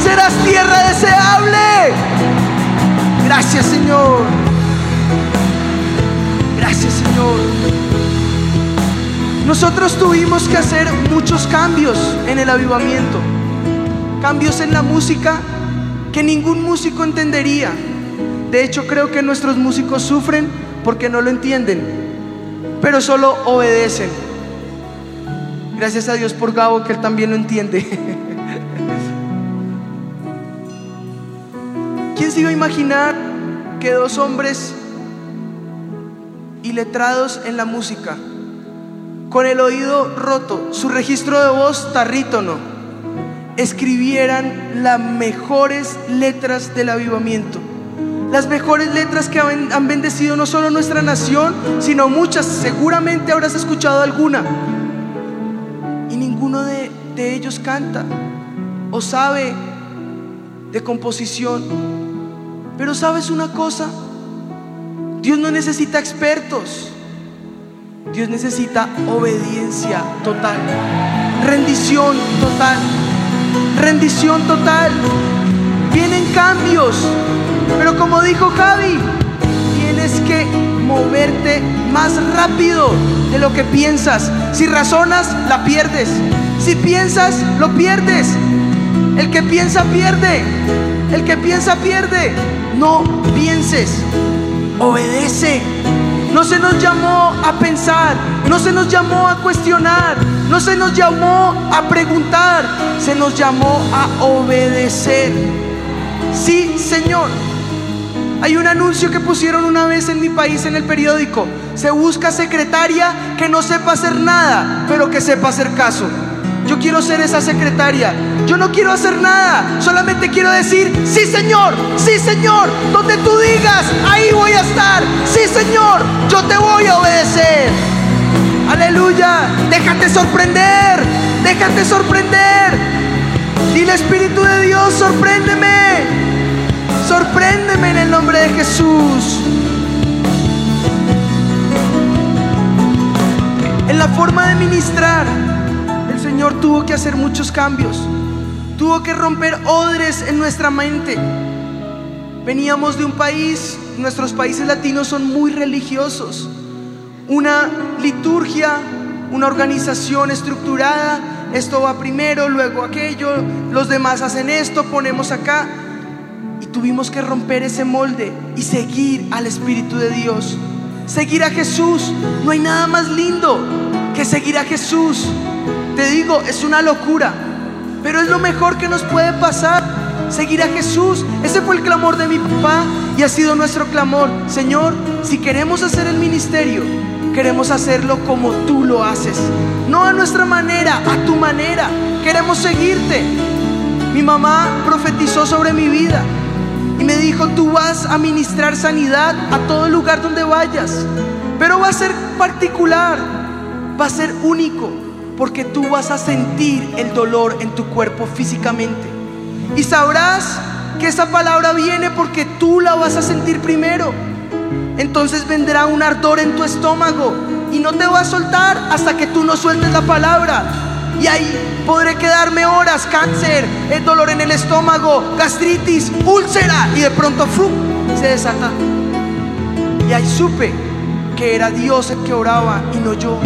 Serás tierra deseable. Gracias Señor. Gracias Señor. Nosotros tuvimos que hacer muchos cambios en el avivamiento. Cambios en la música que ningún músico entendería. De hecho, creo que nuestros músicos sufren porque no lo entienden, pero solo obedecen. Gracias a Dios por Gabo, que él también lo entiende. ¿Quién se iba a imaginar que dos hombres iletrados en la música, con el oído roto, su registro de voz tarrítono, escribieran las mejores letras del avivamiento? Las mejores letras que han bendecido no solo nuestra nación, sino muchas. Seguramente habrás escuchado alguna. Y ninguno de, de ellos canta o sabe de composición. Pero sabes una cosa, Dios no necesita expertos. Dios necesita obediencia total, rendición total, rendición total. Vienen cambios, pero como dijo Javi, tienes que moverte más rápido de lo que piensas. Si razonas, la pierdes. Si piensas, lo pierdes. El que piensa pierde. El que piensa pierde. No pienses. Obedece. No se nos llamó a pensar, no se nos llamó a cuestionar, no se nos llamó a preguntar, se nos llamó a obedecer. Sí, Señor. Hay un anuncio que pusieron una vez en mi país en el periódico. Se busca secretaria que no sepa hacer nada, pero que sepa hacer caso. Yo quiero ser esa secretaria. Yo no quiero hacer nada. Solamente quiero decir, sí Señor, sí Señor. Donde tú digas, ahí voy a estar. Sí Señor, yo te voy a obedecer. Aleluya. Déjate sorprender. Déjate sorprender. Dile Espíritu de Dios, sorpréndeme. Sorpréndeme en el nombre de Jesús. En la forma de ministrar, el Señor tuvo que hacer muchos cambios. Tuvo que romper odres en nuestra mente. Veníamos de un país, nuestros países latinos son muy religiosos. Una liturgia, una organización estructurada. Esto va primero, luego aquello, los demás hacen esto, ponemos acá. Y tuvimos que romper ese molde y seguir al Espíritu de Dios. Seguir a Jesús. No hay nada más lindo que seguir a Jesús. Te digo, es una locura, pero es lo mejor que nos puede pasar. Seguir a Jesús. Ese fue el clamor de mi papá y ha sido nuestro clamor. Señor, si queremos hacer el ministerio, queremos hacerlo como tú lo haces. No a nuestra manera, a tu manera. Queremos seguirte. Mi mamá profetizó sobre mi vida y me dijo, tú vas a ministrar sanidad a todo lugar donde vayas, pero va a ser particular, va a ser único, porque tú vas a sentir el dolor en tu cuerpo físicamente. Y sabrás que esa palabra viene porque tú la vas a sentir primero. Entonces vendrá un ardor en tu estómago y no te va a soltar hasta que tú no sueltes la palabra. Y ahí podré quedarme horas, cáncer, el dolor en el estómago, gastritis, úlcera. Y de pronto se desata. Y ahí supe que era Dios el que oraba y no yo.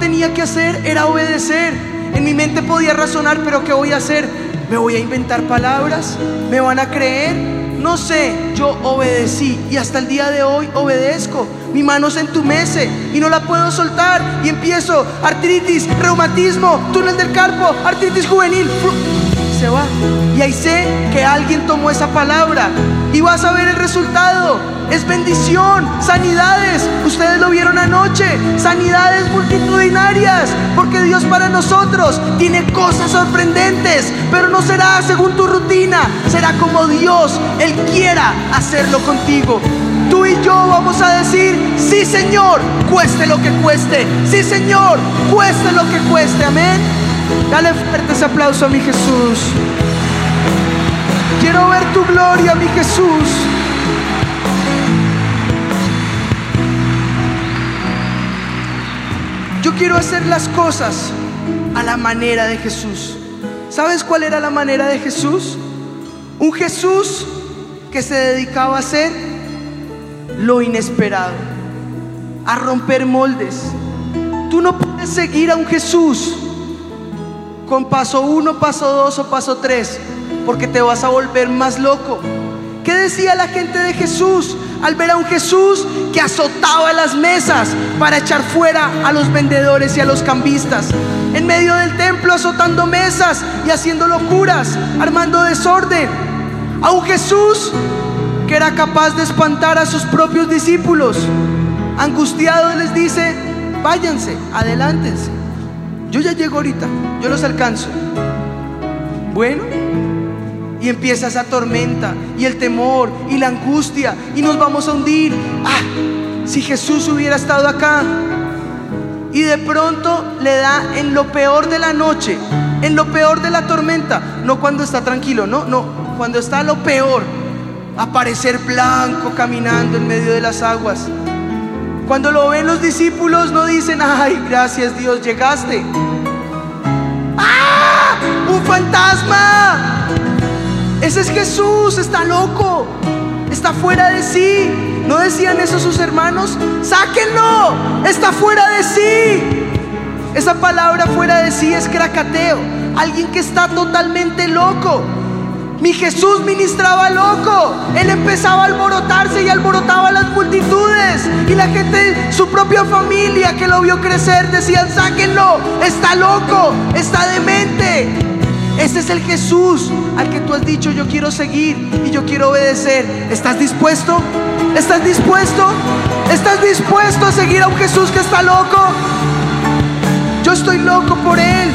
Tenía que hacer era obedecer. En mi mente podía razonar, pero ¿qué voy a hacer? ¿Me voy a inventar palabras? ¿Me van a creer? No sé, yo obedecí y hasta el día de hoy obedezco. Mi mano se entumece y no la puedo soltar y empiezo artritis, reumatismo, túnel del carpo, artritis juvenil. Se va. Y ahí sé que alguien tomó esa palabra y vas a ver el resultado. Es bendición, sanidades. Ustedes lo vieron anoche, sanidades multitudinarias, porque Dios para nosotros tiene cosas sorprendentes, pero no será según tu rutina, será como Dios, Él quiera hacerlo contigo. Tú y yo vamos a decir, sí Señor, cueste lo que cueste, sí Señor, cueste lo que cueste, amén. Dale fuerte ese aplauso a mi Jesús. Quiero ver tu gloria, mi Jesús. Quiero hacer las cosas a la manera de Jesús. ¿Sabes cuál era la manera de Jesús? Un Jesús que se dedicaba a hacer lo inesperado, a romper moldes. Tú no puedes seguir a un Jesús con paso uno, paso dos o paso tres, porque te vas a volver más loco. ¿Qué decía la gente de Jesús al ver a un Jesús que azotaba las mesas para echar fuera a los vendedores y a los cambistas? En medio del templo azotando mesas y haciendo locuras, armando desorden. A un Jesús que era capaz de espantar a sus propios discípulos. Angustiado les dice, váyanse, adelántense. Yo ya llego ahorita, yo los alcanzo. Bueno, y empieza esa tormenta y el temor y la angustia y nos vamos a hundir. Ah, si Jesús hubiera estado acá y de pronto le da en lo peor de la noche, en lo peor de la tormenta, no cuando está tranquilo, no, no, cuando está lo peor, aparecer blanco caminando en medio de las aguas. Cuando lo ven los discípulos no dicen, ay, gracias Dios, llegaste. ¡Ah! ¡Un fantasma! Ese es Jesús, está loco, está fuera de sí. ¿No decían eso sus hermanos? Sáquenlo, está fuera de sí. Esa palabra fuera de sí es cracateo, alguien que está totalmente loco. Mi Jesús ministraba loco. Él empezaba a alborotarse y alborotaba a las multitudes. Y la gente, su propia familia que lo vio crecer, decían, sáquenlo, está loco, está demente. Ese es el Jesús al que tú has dicho, yo quiero seguir y yo quiero obedecer. ¿Estás dispuesto? ¿Estás dispuesto? ¿Estás dispuesto a seguir a un Jesús que está loco? Yo estoy loco por Él.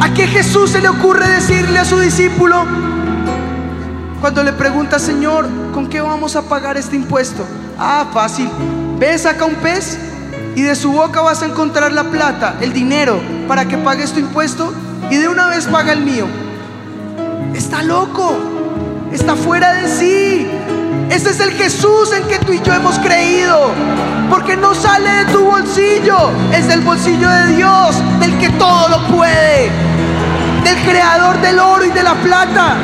¿A qué Jesús se le ocurre decirle a su discípulo cuando le pregunta, Señor, ¿con qué vamos a pagar este impuesto? Ah, fácil. Ve, saca un pez y de su boca vas a encontrar la plata, el dinero, para que pagues tu impuesto y de una vez paga el mío. Está loco, está fuera de sí. Ese es el Jesús en que tú y yo hemos creído. Porque no sale de tu bolsillo, es del bolsillo de Dios, del que todo lo puede, del creador del oro y de la plata.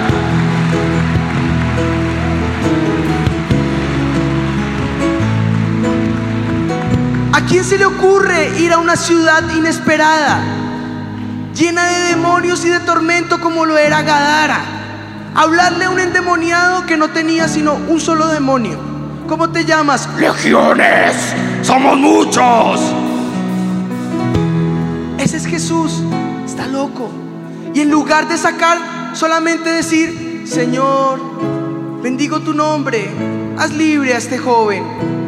¿A quién se le ocurre ir a una ciudad inesperada, llena de demonios y de tormento como lo era Gadara? Hablarle a un endemoniado que no tenía sino un solo demonio. ¿Cómo te llamas? Legiones, somos muchos. Ese es Jesús. Está loco. Y en lugar de sacar, solamente decir, Señor, bendigo tu nombre, haz libre a este joven.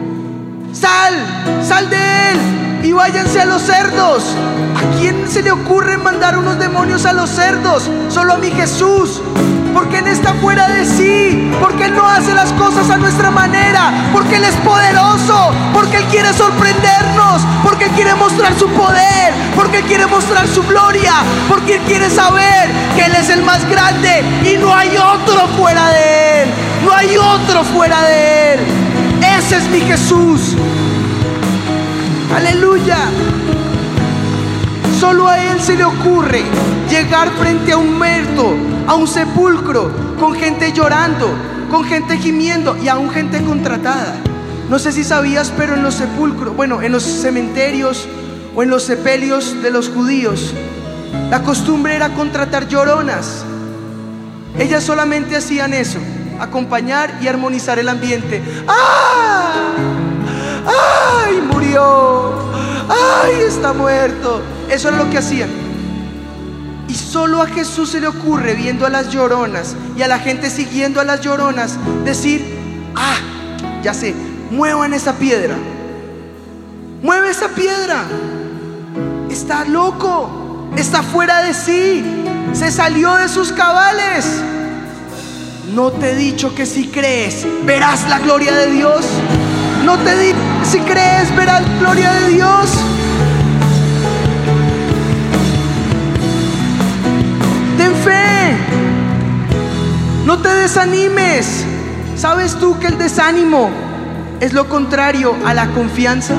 Sal, sal de él y váyanse a los cerdos. ¿A quién se le ocurre mandar unos demonios a los cerdos? Solo a mi Jesús. Porque Él está fuera de sí. Porque Él no hace las cosas a nuestra manera. Porque Él es poderoso. Porque Él quiere sorprendernos. Porque Él quiere mostrar su poder. Porque Él quiere mostrar su gloria. Porque Él quiere saber que Él es el más grande. Y no hay otro fuera de Él. No hay otro fuera de Él. Ese es mi Jesús. Aleluya. Solo a Él se le ocurre llegar frente a un muerto, a un sepulcro, con gente llorando, con gente gimiendo y aún gente contratada. No sé si sabías, pero en los sepulcros, bueno, en los cementerios o en los sepelios de los judíos, la costumbre era contratar lloronas. Ellas solamente hacían eso, acompañar y armonizar el ambiente. ¡Ah! ¡Ay, murió! ¡Ay, está muerto! Eso era lo que hacían. Y solo a Jesús se le ocurre, viendo a las lloronas y a la gente siguiendo a las lloronas, decir, ah, ya sé, muevan esa piedra. Mueve esa piedra. Está loco, está fuera de sí, se salió de sus cabales. No te he dicho que si crees, verás la gloria de Dios. No te di si crees, verás la gloria de Dios. Ten fe. No te desanimes. ¿Sabes tú que el desánimo es lo contrario a la confianza?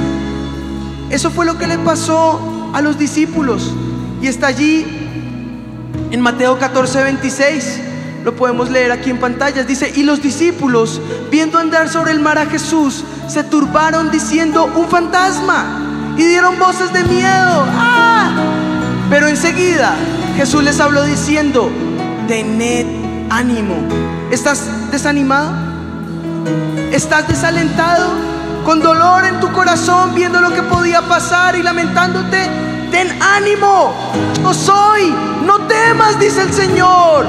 Eso fue lo que le pasó a los discípulos. Y está allí en Mateo 14, 26. Lo podemos leer aquí en pantallas. Dice, y los discípulos, viendo andar sobre el mar a Jesús, se turbaron diciendo, un fantasma. Y dieron voces de miedo. ¡Ah! Pero enseguida Jesús les habló diciendo, tened ánimo. ¿Estás desanimado? ¿Estás desalentado? Con dolor en tu corazón, viendo lo que podía pasar y lamentándote. Ten ánimo. Yo soy. No temas, dice el Señor.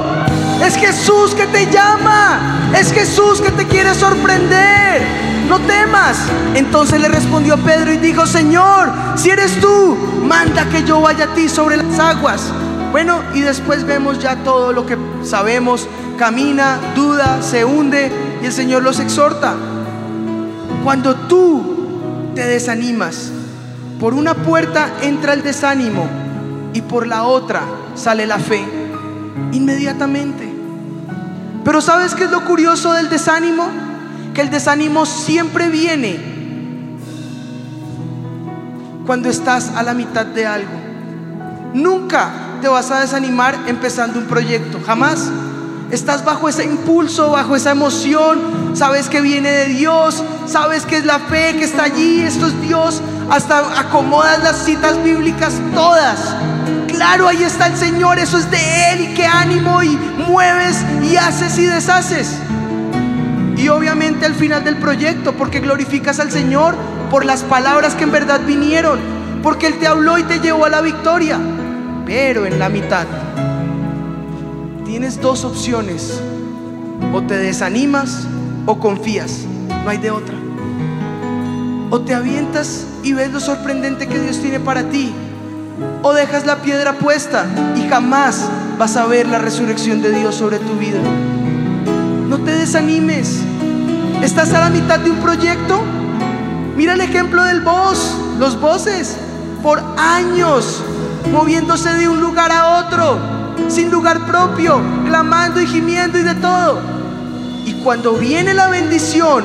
Es Jesús que te llama. Es Jesús que te quiere sorprender. No temas. Entonces le respondió Pedro y dijo, Señor, si eres tú, manda que yo vaya a ti sobre las aguas. Bueno, y después vemos ya todo lo que sabemos. Camina, duda, se hunde y el Señor los exhorta. Cuando tú te desanimas, por una puerta entra el desánimo y por la otra sale la fe. Inmediatamente. Pero ¿sabes qué es lo curioso del desánimo? Que el desánimo siempre viene cuando estás a la mitad de algo. Nunca te vas a desanimar empezando un proyecto, jamás. Estás bajo ese impulso, bajo esa emoción, sabes que viene de Dios, sabes que es la fe que está allí, esto es Dios, hasta acomodas las citas bíblicas todas. Claro, ahí está el Señor, eso es de Él y qué ánimo y mueves y haces y deshaces. Y obviamente al final del proyecto, porque glorificas al Señor por las palabras que en verdad vinieron, porque Él te habló y te llevó a la victoria. Pero en la mitad tienes dos opciones. O te desanimas o confías. No hay de otra. O te avientas y ves lo sorprendente que Dios tiene para ti. O dejas la piedra puesta y jamás vas a ver la resurrección de Dios sobre tu vida. No te desanimes. ¿Estás a la mitad de un proyecto? Mira el ejemplo del voz, los voces, por años moviéndose de un lugar a otro, sin lugar propio, clamando y gimiendo y de todo. Y cuando viene la bendición,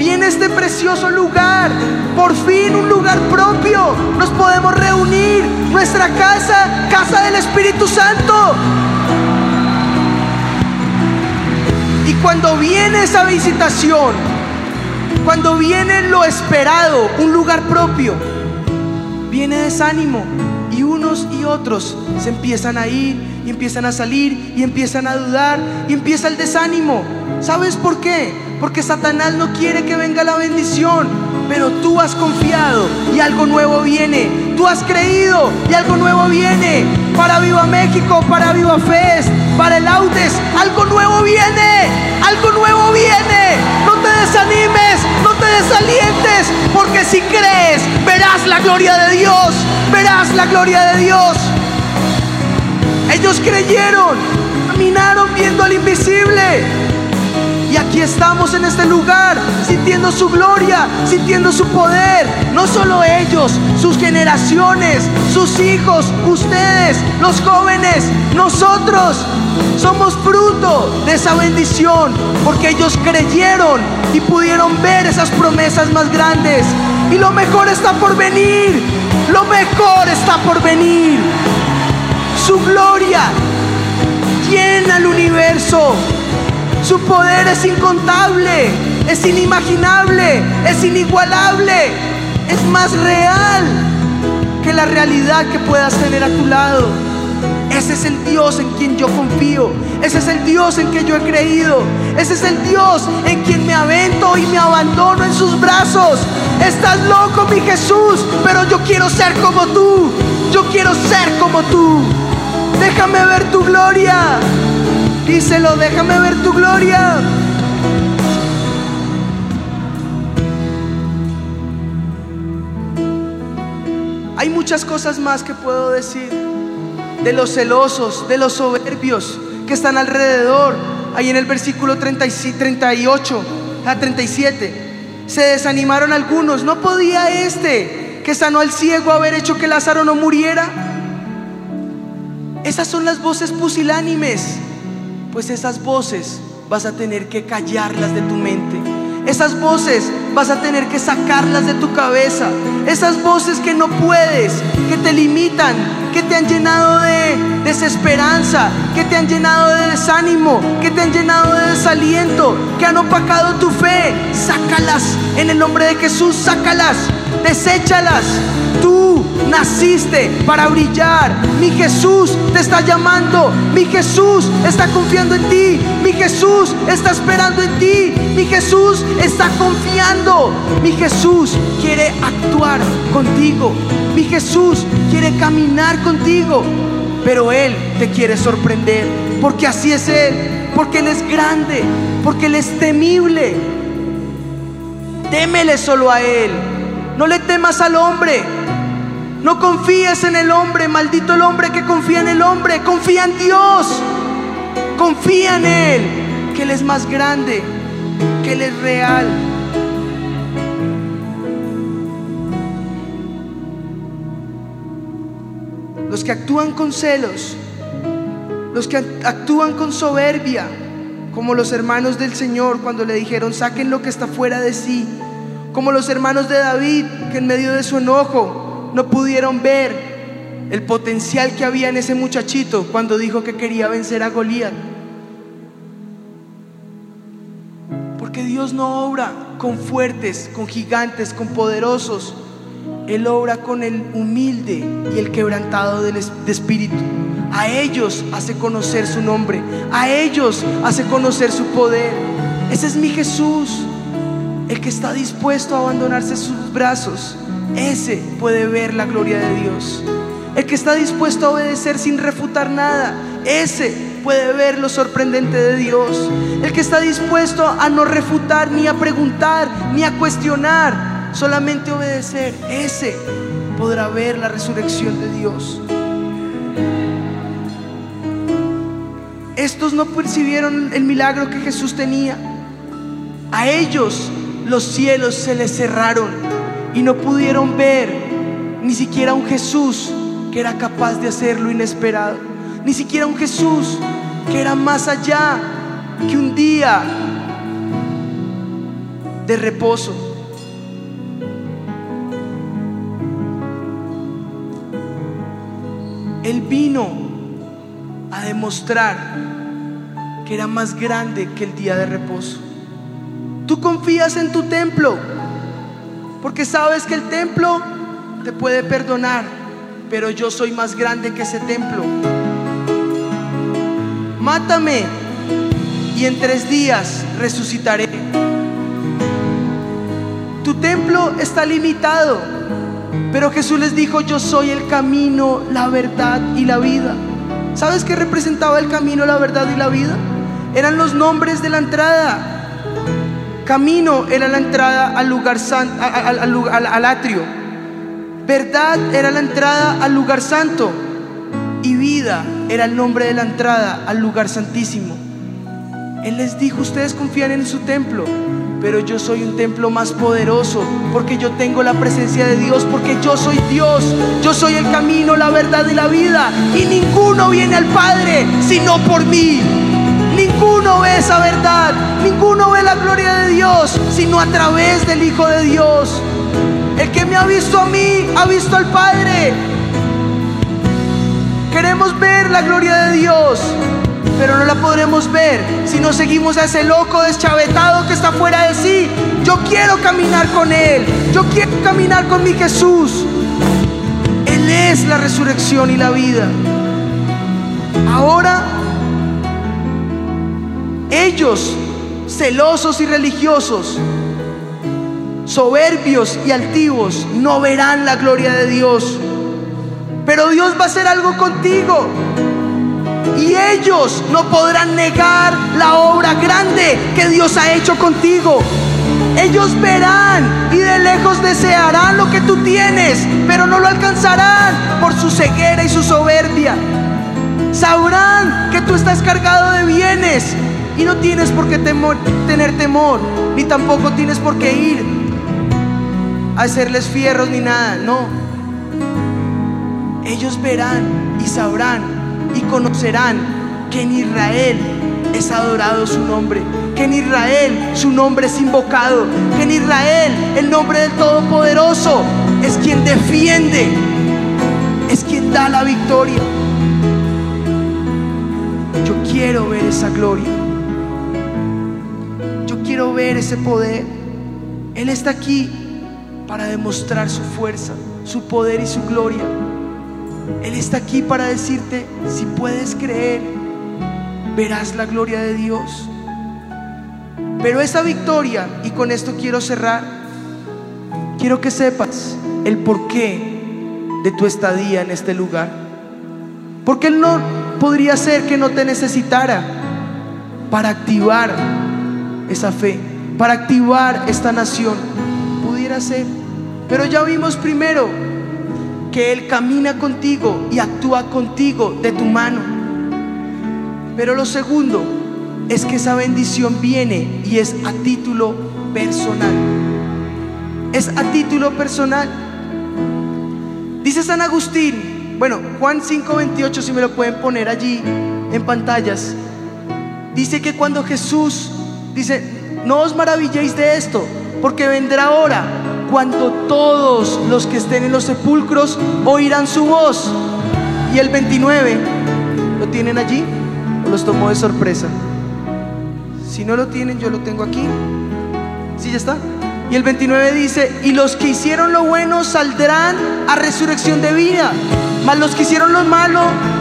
viene este precioso lugar, por fin un lugar propio, nos podemos reunir, nuestra casa, casa del Espíritu Santo. Y cuando viene esa visitación, cuando viene lo esperado, un lugar propio, viene desánimo y unos y otros se empiezan a ir y empiezan a salir y empiezan a dudar y empieza el desánimo. ¿Sabes por qué? Porque Satanás no quiere que venga la bendición, pero tú has confiado y algo nuevo viene. Tú has creído y algo nuevo viene. Para Viva México, para Viva Fest, para el Audes, algo nuevo viene. Algo nuevo viene. No te desanimes, no te desalientes, porque si crees, verás la gloria de Dios. Verás la gloria de Dios. Ellos creyeron, caminaron viendo al invisible. Y aquí estamos en este lugar, sintiendo su gloria, sintiendo su poder. No solo ellos, sus generaciones, sus hijos, ustedes, los jóvenes, nosotros. Somos fruto de esa bendición, porque ellos creyeron y pudieron ver esas promesas más grandes. Y lo mejor está por venir, lo mejor está por venir. Su gloria llena el universo. Su poder es incontable, es inimaginable, es inigualable, es más real que la realidad que puedas tener a tu lado. Ese es el Dios en quien yo confío. Ese es el Dios en quien yo he creído. Ese es el Dios en quien me avento y me abandono en sus brazos. Estás loco, mi Jesús, pero yo quiero ser como tú. Yo quiero ser como tú. Déjame ver tu gloria. Díselo, déjame ver tu gloria. Hay muchas cosas más que puedo decir de los celosos, de los soberbios que están alrededor. Ahí en el versículo 38 a 37. Se desanimaron algunos. No podía este que sanó al ciego haber hecho que Lázaro no muriera. Esas son las voces pusilánimes. Pues esas voces vas a tener que callarlas de tu mente. Esas voces vas a tener que sacarlas de tu cabeza. Esas voces que no puedes, que te limitan, que te han llenado de desesperanza, que te han llenado de desánimo, que te han llenado de desaliento, que han opacado tu fe. Sácalas en el nombre de Jesús, sácalas, deséchalas. Tú naciste para brillar. Mi Jesús te está llamando. Mi Jesús está confiando en ti. Mi Jesús está esperando en ti. Mi Jesús está confiando. Mi Jesús quiere actuar contigo. Mi Jesús quiere caminar contigo. Pero Él te quiere sorprender. porque así es Él, porque Él es grande, porque Él es temible. Témele solo a Él, no le temas al hombre, no confíes en el hombre, maldito el hombre que confía en el hombre, confía en Dios, confía en Él, que Él es más grande, que Él es real. Los que actúan con celos, los que actúan con soberbia, como los hermanos del Señor cuando le dijeron, saquen lo que está fuera de sí, como los hermanos de David que en medio de su enojo no pudieron ver el potencial que había en ese muchachito cuando dijo que quería vencer a Goliat. Porque Dios no obra con fuertes, con gigantes, con poderosos. Él obra con el humilde y el quebrantado de espíritu. A ellos hace conocer su nombre. A ellos hace conocer su poder. Ese es mi Jesús. El que está dispuesto a abandonarse sus brazos. Ese puede ver la gloria de Dios. El que está dispuesto a obedecer sin refutar nada. Ese puede ver lo sorprendente de Dios. El que está dispuesto a no refutar, ni a preguntar, ni a cuestionar, solamente obedecer, ese podrá ver la resurrección de Dios. Estos no percibieron el milagro que Jesús tenía. A ellos los cielos se les cerraron y no pudieron ver ni siquiera un Jesús que era capaz de hacer lo inesperado. Ni siquiera un Jesús que era más allá que un día de reposo. Él vino a demostrar que era más grande que el día de reposo. Tú confías en tu templo porque sabes que el templo te puede perdonar, pero yo soy más grande que ese templo. Mátame y en tres días resucitaré. Tu templo está limitado, pero Jesús les dijo, yo soy el camino, la verdad y la vida. ¿Sabes qué representaba el camino, la verdad y la vida? eran los nombres de la entrada. Camino era la entrada al lugar santo, al, atrio. Verdad era la entrada al lugar santo. Y vida era el nombre de la entrada al lugar santísimo. Él les dijo, ustedes confían en su templo, pero yo soy un templo más poderoso porque yo tengo la presencia de Dios, porque yo soy Dios, yo soy el camino, la verdad y la vida. Y ninguno viene al Padre sino por mí. Ninguno ve esa verdad, ninguno ve la gloria de Dios, sino a través del Hijo de Dios. El que me ha visto a mí, ha visto al Padre. Queremos ver la gloria de Dios, pero no la podremos ver si no seguimos a ese loco deschavetado que está fuera de sí. Yo quiero caminar con Él, yo quiero caminar con mi Jesús. Él es la resurrección y la vida. Ahora ellos, celosos y religiosos, soberbios y altivos, no verán la gloria de Dios. Pero Dios va a hacer algo contigo. Y ellos no podrán negar la obra grande que Dios ha hecho contigo. Ellos verán y de lejos desearán lo que tú tienes, pero no lo alcanzarán por su ceguera y su soberbia. Sabrán que tú estás cargado de bienes, y no tienes por qué tener temor, ni tampoco tienes por qué ir a hacerles fierros ni nada, no. Ellos verán y sabrán y conocerán que en Israel es adorado su nombre, que en Israel su nombre es invocado, que en Israel el nombre del Todopoderoso es quien defiende, es quien da la victoria. Yo quiero ver esa gloria ver ese poder. Él está aquí para demostrar su fuerza, su poder y su gloria. Él está aquí para decirte, si puedes creer, verás la gloria de Dios. Pero esa victoria, y con esto quiero cerrar, quiero que sepas el porqué de tu estadía en este lugar. Porque Él no, podría ser que no te necesitara para activar esa fe, para activar esta nación. Pudiera ser. Pero ya vimos primero que Él camina contigo y actúa contigo de tu mano. Pero lo segundo es que esa bendición viene y es a título personal. Es a título personal. Dice San Agustín, bueno, Juan 5:28, si me lo pueden poner allí en pantallas, dice que cuando Jesús dice, no os maravilléis de esto, porque vendrá hora cuando todos los que estén en los sepulcros oirán su voz. Y el 29, ¿lo tienen allí? ¿O los tomó de sorpresa? Si no lo tienen, yo lo tengo aquí. ¿Sí ya está? Y el 29 dice, y los que hicieron lo bueno saldrán a resurrección de vida, mas los que hicieron lo malo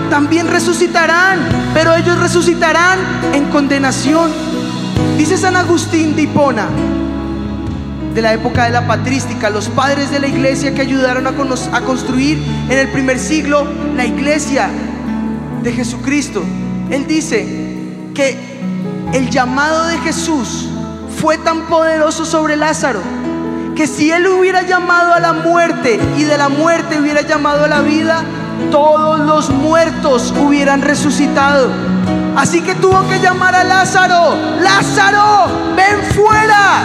también resucitarán, pero ellos resucitarán en condenación. Dice San Agustín de Hipona, de la época de la patrística, los padres de la iglesia que ayudaron a, construir en el primer siglo la iglesia de Jesucristo. Él dice que el llamado de Jesús fue tan poderoso sobre Lázaro que si él hubiera llamado a la muerte y de la muerte hubiera llamado a la vida, todos los muertos hubieran resucitado. Así que tuvo que llamar a Lázaro, Lázaro, ven fuera.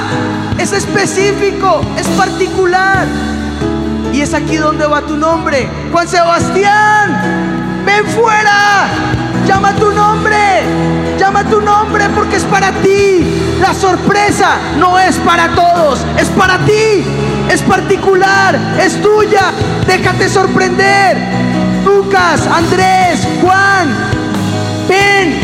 Es específico, es particular. Y es aquí donde va tu nombre. Juan Sebastián, ven fuera. Llama tu nombre. Llama tu nombre porque es para ti. La sorpresa no es para todos, es para ti. Es particular, es tuya. Déjate sorprender. Lucas, Andrés, Juan, ven.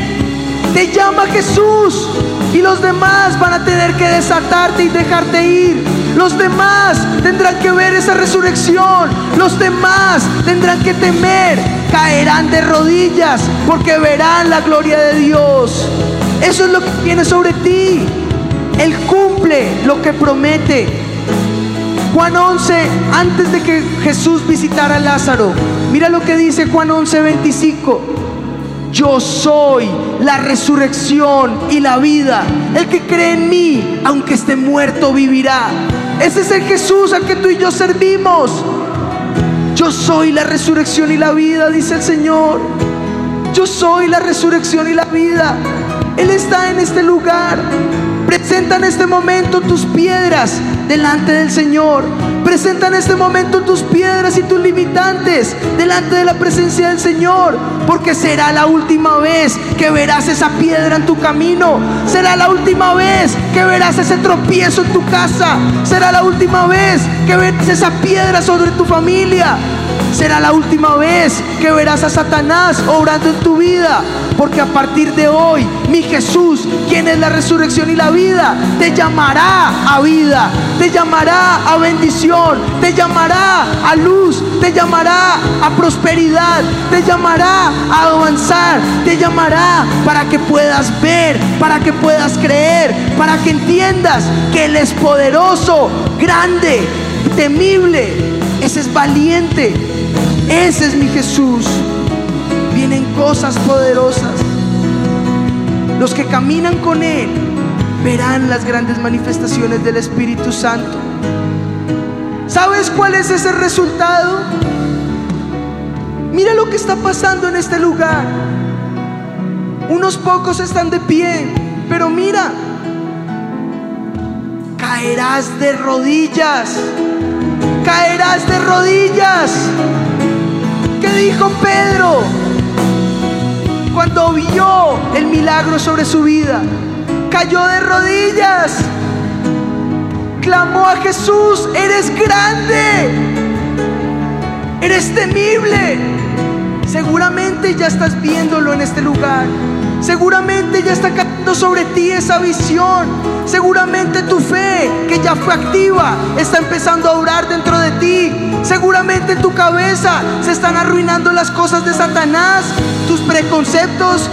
Te llama Jesús y los demás van a tener que desatarte y dejarte ir. Los demás tendrán que ver esa resurrección. Los demás tendrán que temer. Caerán de rodillas porque verán la gloria de Dios. Eso es lo que viene sobre ti. Él cumple lo que promete. Juan 11, antes de que Jesús visitara a Lázaro, mira lo que dice Juan 11, 25. Yo soy la resurrección y la vida. El que cree en mí, aunque esté muerto, vivirá. Ese es el Jesús al que tú y yo servimos. Yo soy la resurrección y la vida, dice el Señor. Yo soy la resurrección y la vida. Él está en este lugar. Presenta en este momento tus piedras delante del Señor. Presenta en este momento tus piedras y tus limitantes delante de la presencia del Señor. Porque será la última vez que verás esa piedra en tu camino. Será la última vez que verás ese tropiezo en tu casa. Será la última vez que verás esa piedra sobre tu familia. Será la última vez que verás a Satanás obrando en tu vida. Porque a partir de hoy, mi Jesús, quien es la resurrección y la vida, te llamará a vida, te llamará a bendición, te llamará a luz, te llamará a prosperidad, te llamará a avanzar, te llamará para que puedas ver, para que puedas creer, para que entiendas que Él es poderoso, grande, temible, ese es valiente, ese es mi Jesús. Vienen cosas poderosas. Los que caminan con Él verán las grandes manifestaciones del Espíritu Santo. ¿Sabes cuál es ese resultado? Mira lo que está pasando en este lugar. Unos pocos están de pie, pero mira, caerás de rodillas, caerás de rodillas. ¿Qué dijo Pedro cuando vio el milagro sobre su vida? Cayó de rodillas, clamó a Jesús, eres grande, eres temible. Seguramente ya estás viéndolo en este lugar. Seguramente ya está cayendo sobre ti esa visión. Seguramente tu fe, que ya fue activa, está empezando a orar dentro de ti. Seguramente en tu cabeza se están arruinando las cosas de Satanás, tus preconceptos,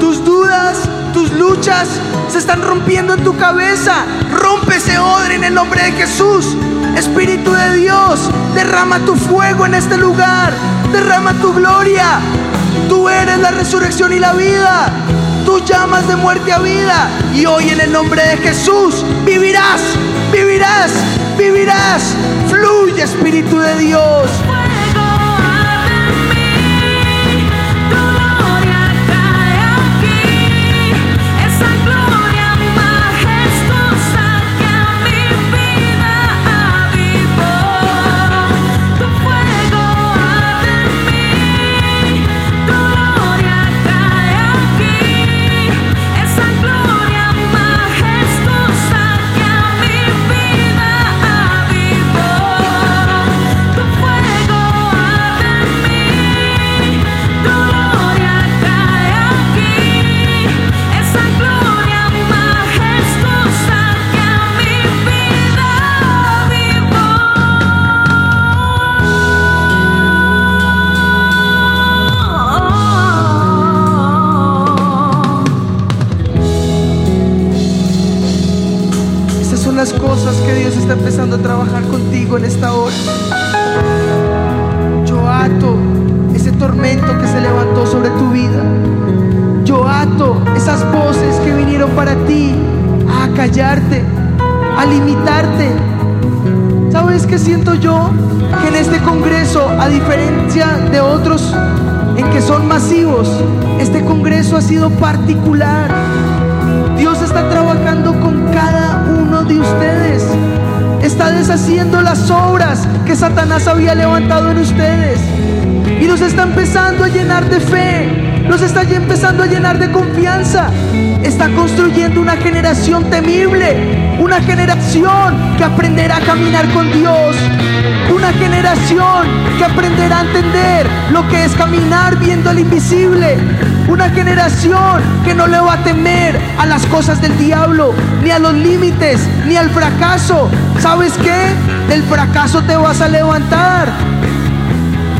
tus dudas, tus luchas se están rompiendo en tu cabeza. Rompe ese odre en el nombre de Jesús. Espíritu de Dios, derrama tu fuego en este lugar. Derrama tu gloria. Tú eres la resurrección y la vida. Tú llamas de muerte a vida. Y hoy en el nombre de Jesús vivirás, vivirás, vivirás. Fluye Espíritu de Dios. Este congreso ha sido particular. Dios está trabajando con cada uno de ustedes. Está deshaciendo las obras que Satanás había levantado en ustedes. Y los está empezando a llenar de fe. Los está empezando a llenar de confianza. Está construyendo una generación temible. Una generación que aprenderá a caminar con Dios. Una generación que aprenderá a entender lo que es caminar viendo el invisible. Una generación que no le va a temer a las cosas del diablo, ni a los límites, ni al fracaso. ¿Sabes qué? Del fracaso te vas a levantar.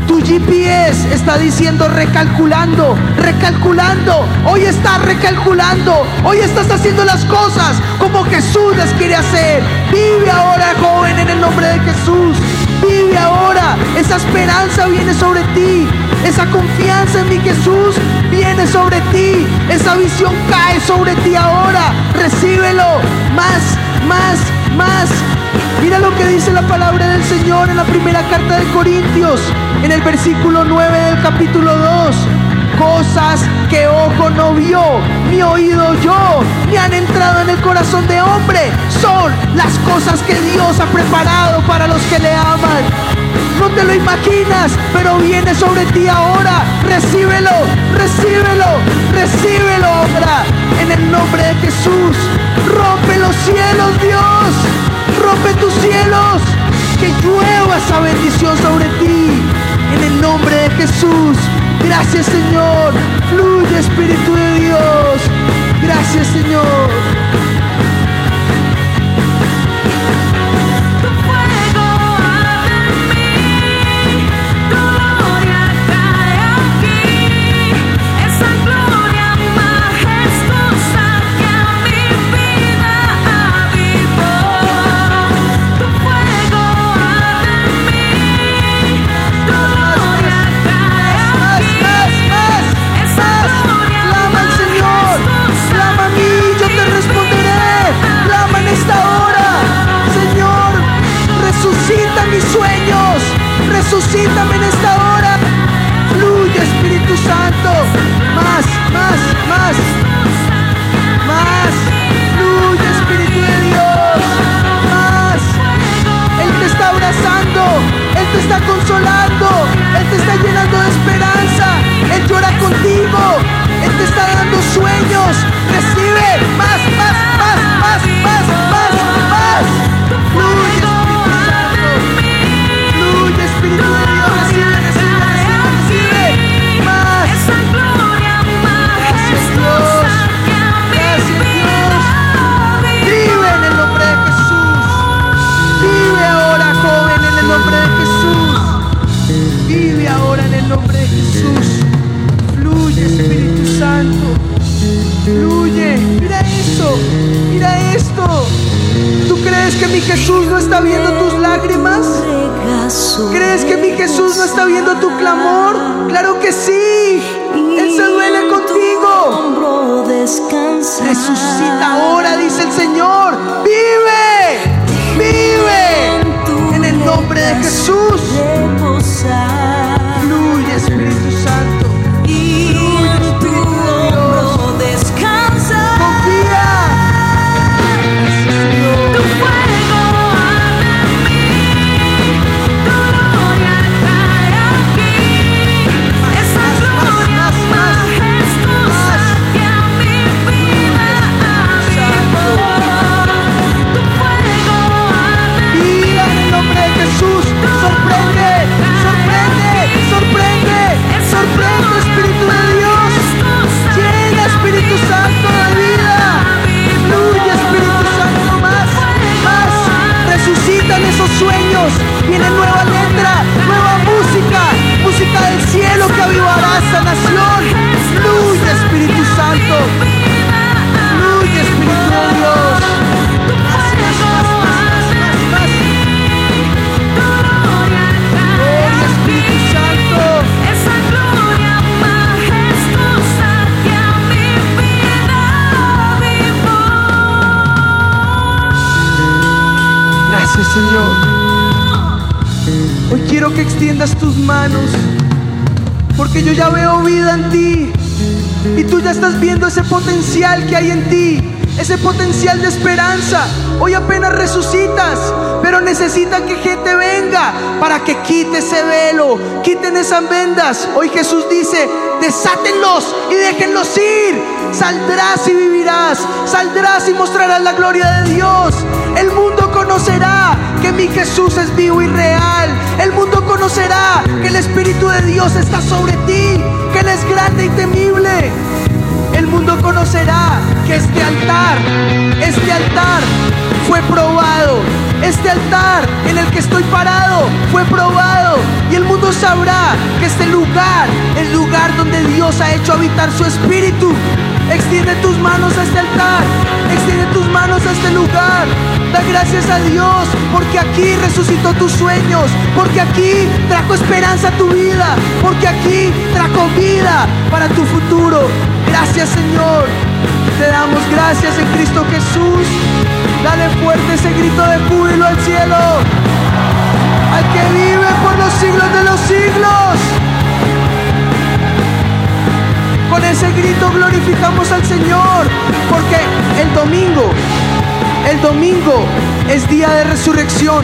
Tu GPS está diciendo recalculando, recalculando. Hoy estás recalculando. Hoy estás haciendo las cosas como Jesús las quiere hacer. Vive ahora, joven, en el nombre de Jesús. Vive ahora. Esa esperanza viene sobre ti. Esa confianza en mi Jesús viene sobre ti. Esa visión cae sobre ti ahora. Recíbelo. Más, más, más. Mira lo que dice la palabra del Señor en la primera carta de Corintios, en el versículo 9 del capítulo 2. Cosas que ojo no vio, ni oído yo, ni han entrado en el corazón de hombre, son las cosas que Dios ha preparado para los que le aman. No te lo imaginas, pero viene sobre ti ahora. Recíbelo, recíbelo, recíbelo ahora. En el nombre de Jesús, rompe los cielos, Dios rompe tus cielos, que llueva esa bendición sobre ti. En el nombre de Jesús, gracias Señor, fluye Espíritu de Dios, gracias Señor. Resucítame en esta hora. Fluye Espíritu Santo, más, más, más, más. Fluye Espíritu de Dios, más. Él te está abrazando, Él te está consolando, Él te está llenando de esperanza, Él llora contigo, Él te está dando sueños. Claro que sí. Estás viendo ese potencial que hay en ti, ese potencial de esperanza. Hoy apenas resucitas, pero necesitan que gente venga para que quite ese velo, quiten esas vendas. Hoy Jesús dice, desátenlos y déjenlos ir. Saldrás y vivirás, saldrás y mostrarás la gloria de Dios. El mundo conocerá que mi Jesús es vivo y real. El mundo conocerá que el Espíritu de Dios está sobre ti, que Él es grande y temible. El mundo conocerá que este altar, este altar fue probado. Este altar en el que estoy parado fue probado. Y el mundo sabrá que este lugar es lugar donde Dios ha hecho habitar su espíritu. Extiende tus manos a este altar. Extiende tus manos a este lugar. Da gracias a Dios porque aquí resucitó tus sueños. Porque aquí trajo esperanza a tu vida. Porque aquí trajo vida para tu futuro. Gracias Señor. Te damos gracias en Cristo Jesús. Dale fuerte ese grito de júbilo al cielo. Al que vive por los siglos de los siglos. Con ese grito glorificamos al Señor. Porque el domingo, el domingo es día de resurrección.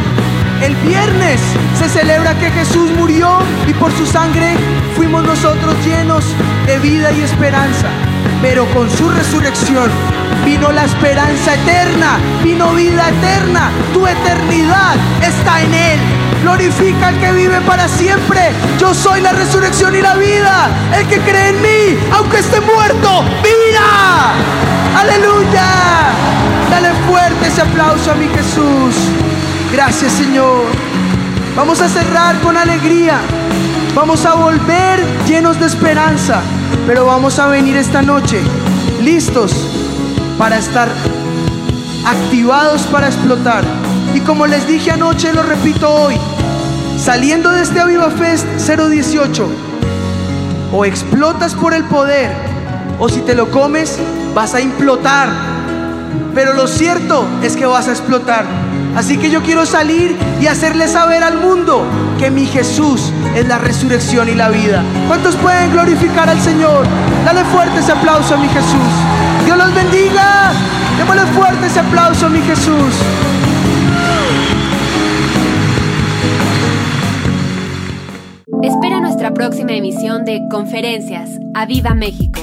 El viernes se celebra que Jesús murió y por su sangre fuimos nosotros llenos de vida y esperanza. Pero con su resurrección vino la esperanza eterna, vino vida eterna. Tu eternidad está en Él. Glorifica al que vive para siempre. Yo soy la resurrección y la vida. El que cree en mí, aunque esté muerto, vivirá. Aleluya. Dale fuerte ese aplauso a mi Jesús. Gracias Señor. Vamos a cerrar con alegría. Vamos a volver llenos de esperanza. Pero vamos a venir esta noche listos para estar activados para explotar. Y como les dije anoche, lo repito hoy. Saliendo de este Aviva Fest 018, o explotas por el poder, o si te lo comes, vas a implotar. Pero lo cierto es que vas a explotar. Así que yo quiero salir y hacerle saber al mundo que mi Jesús es la resurrección y la vida. ¿Cuántos pueden glorificar al Señor? Dale fuerte ese aplauso a mi Jesús. Dios los bendiga. Démosle fuerte ese aplauso a mi Jesús. Espera nuestra próxima emisión de Conferencias. ¡A Viva México!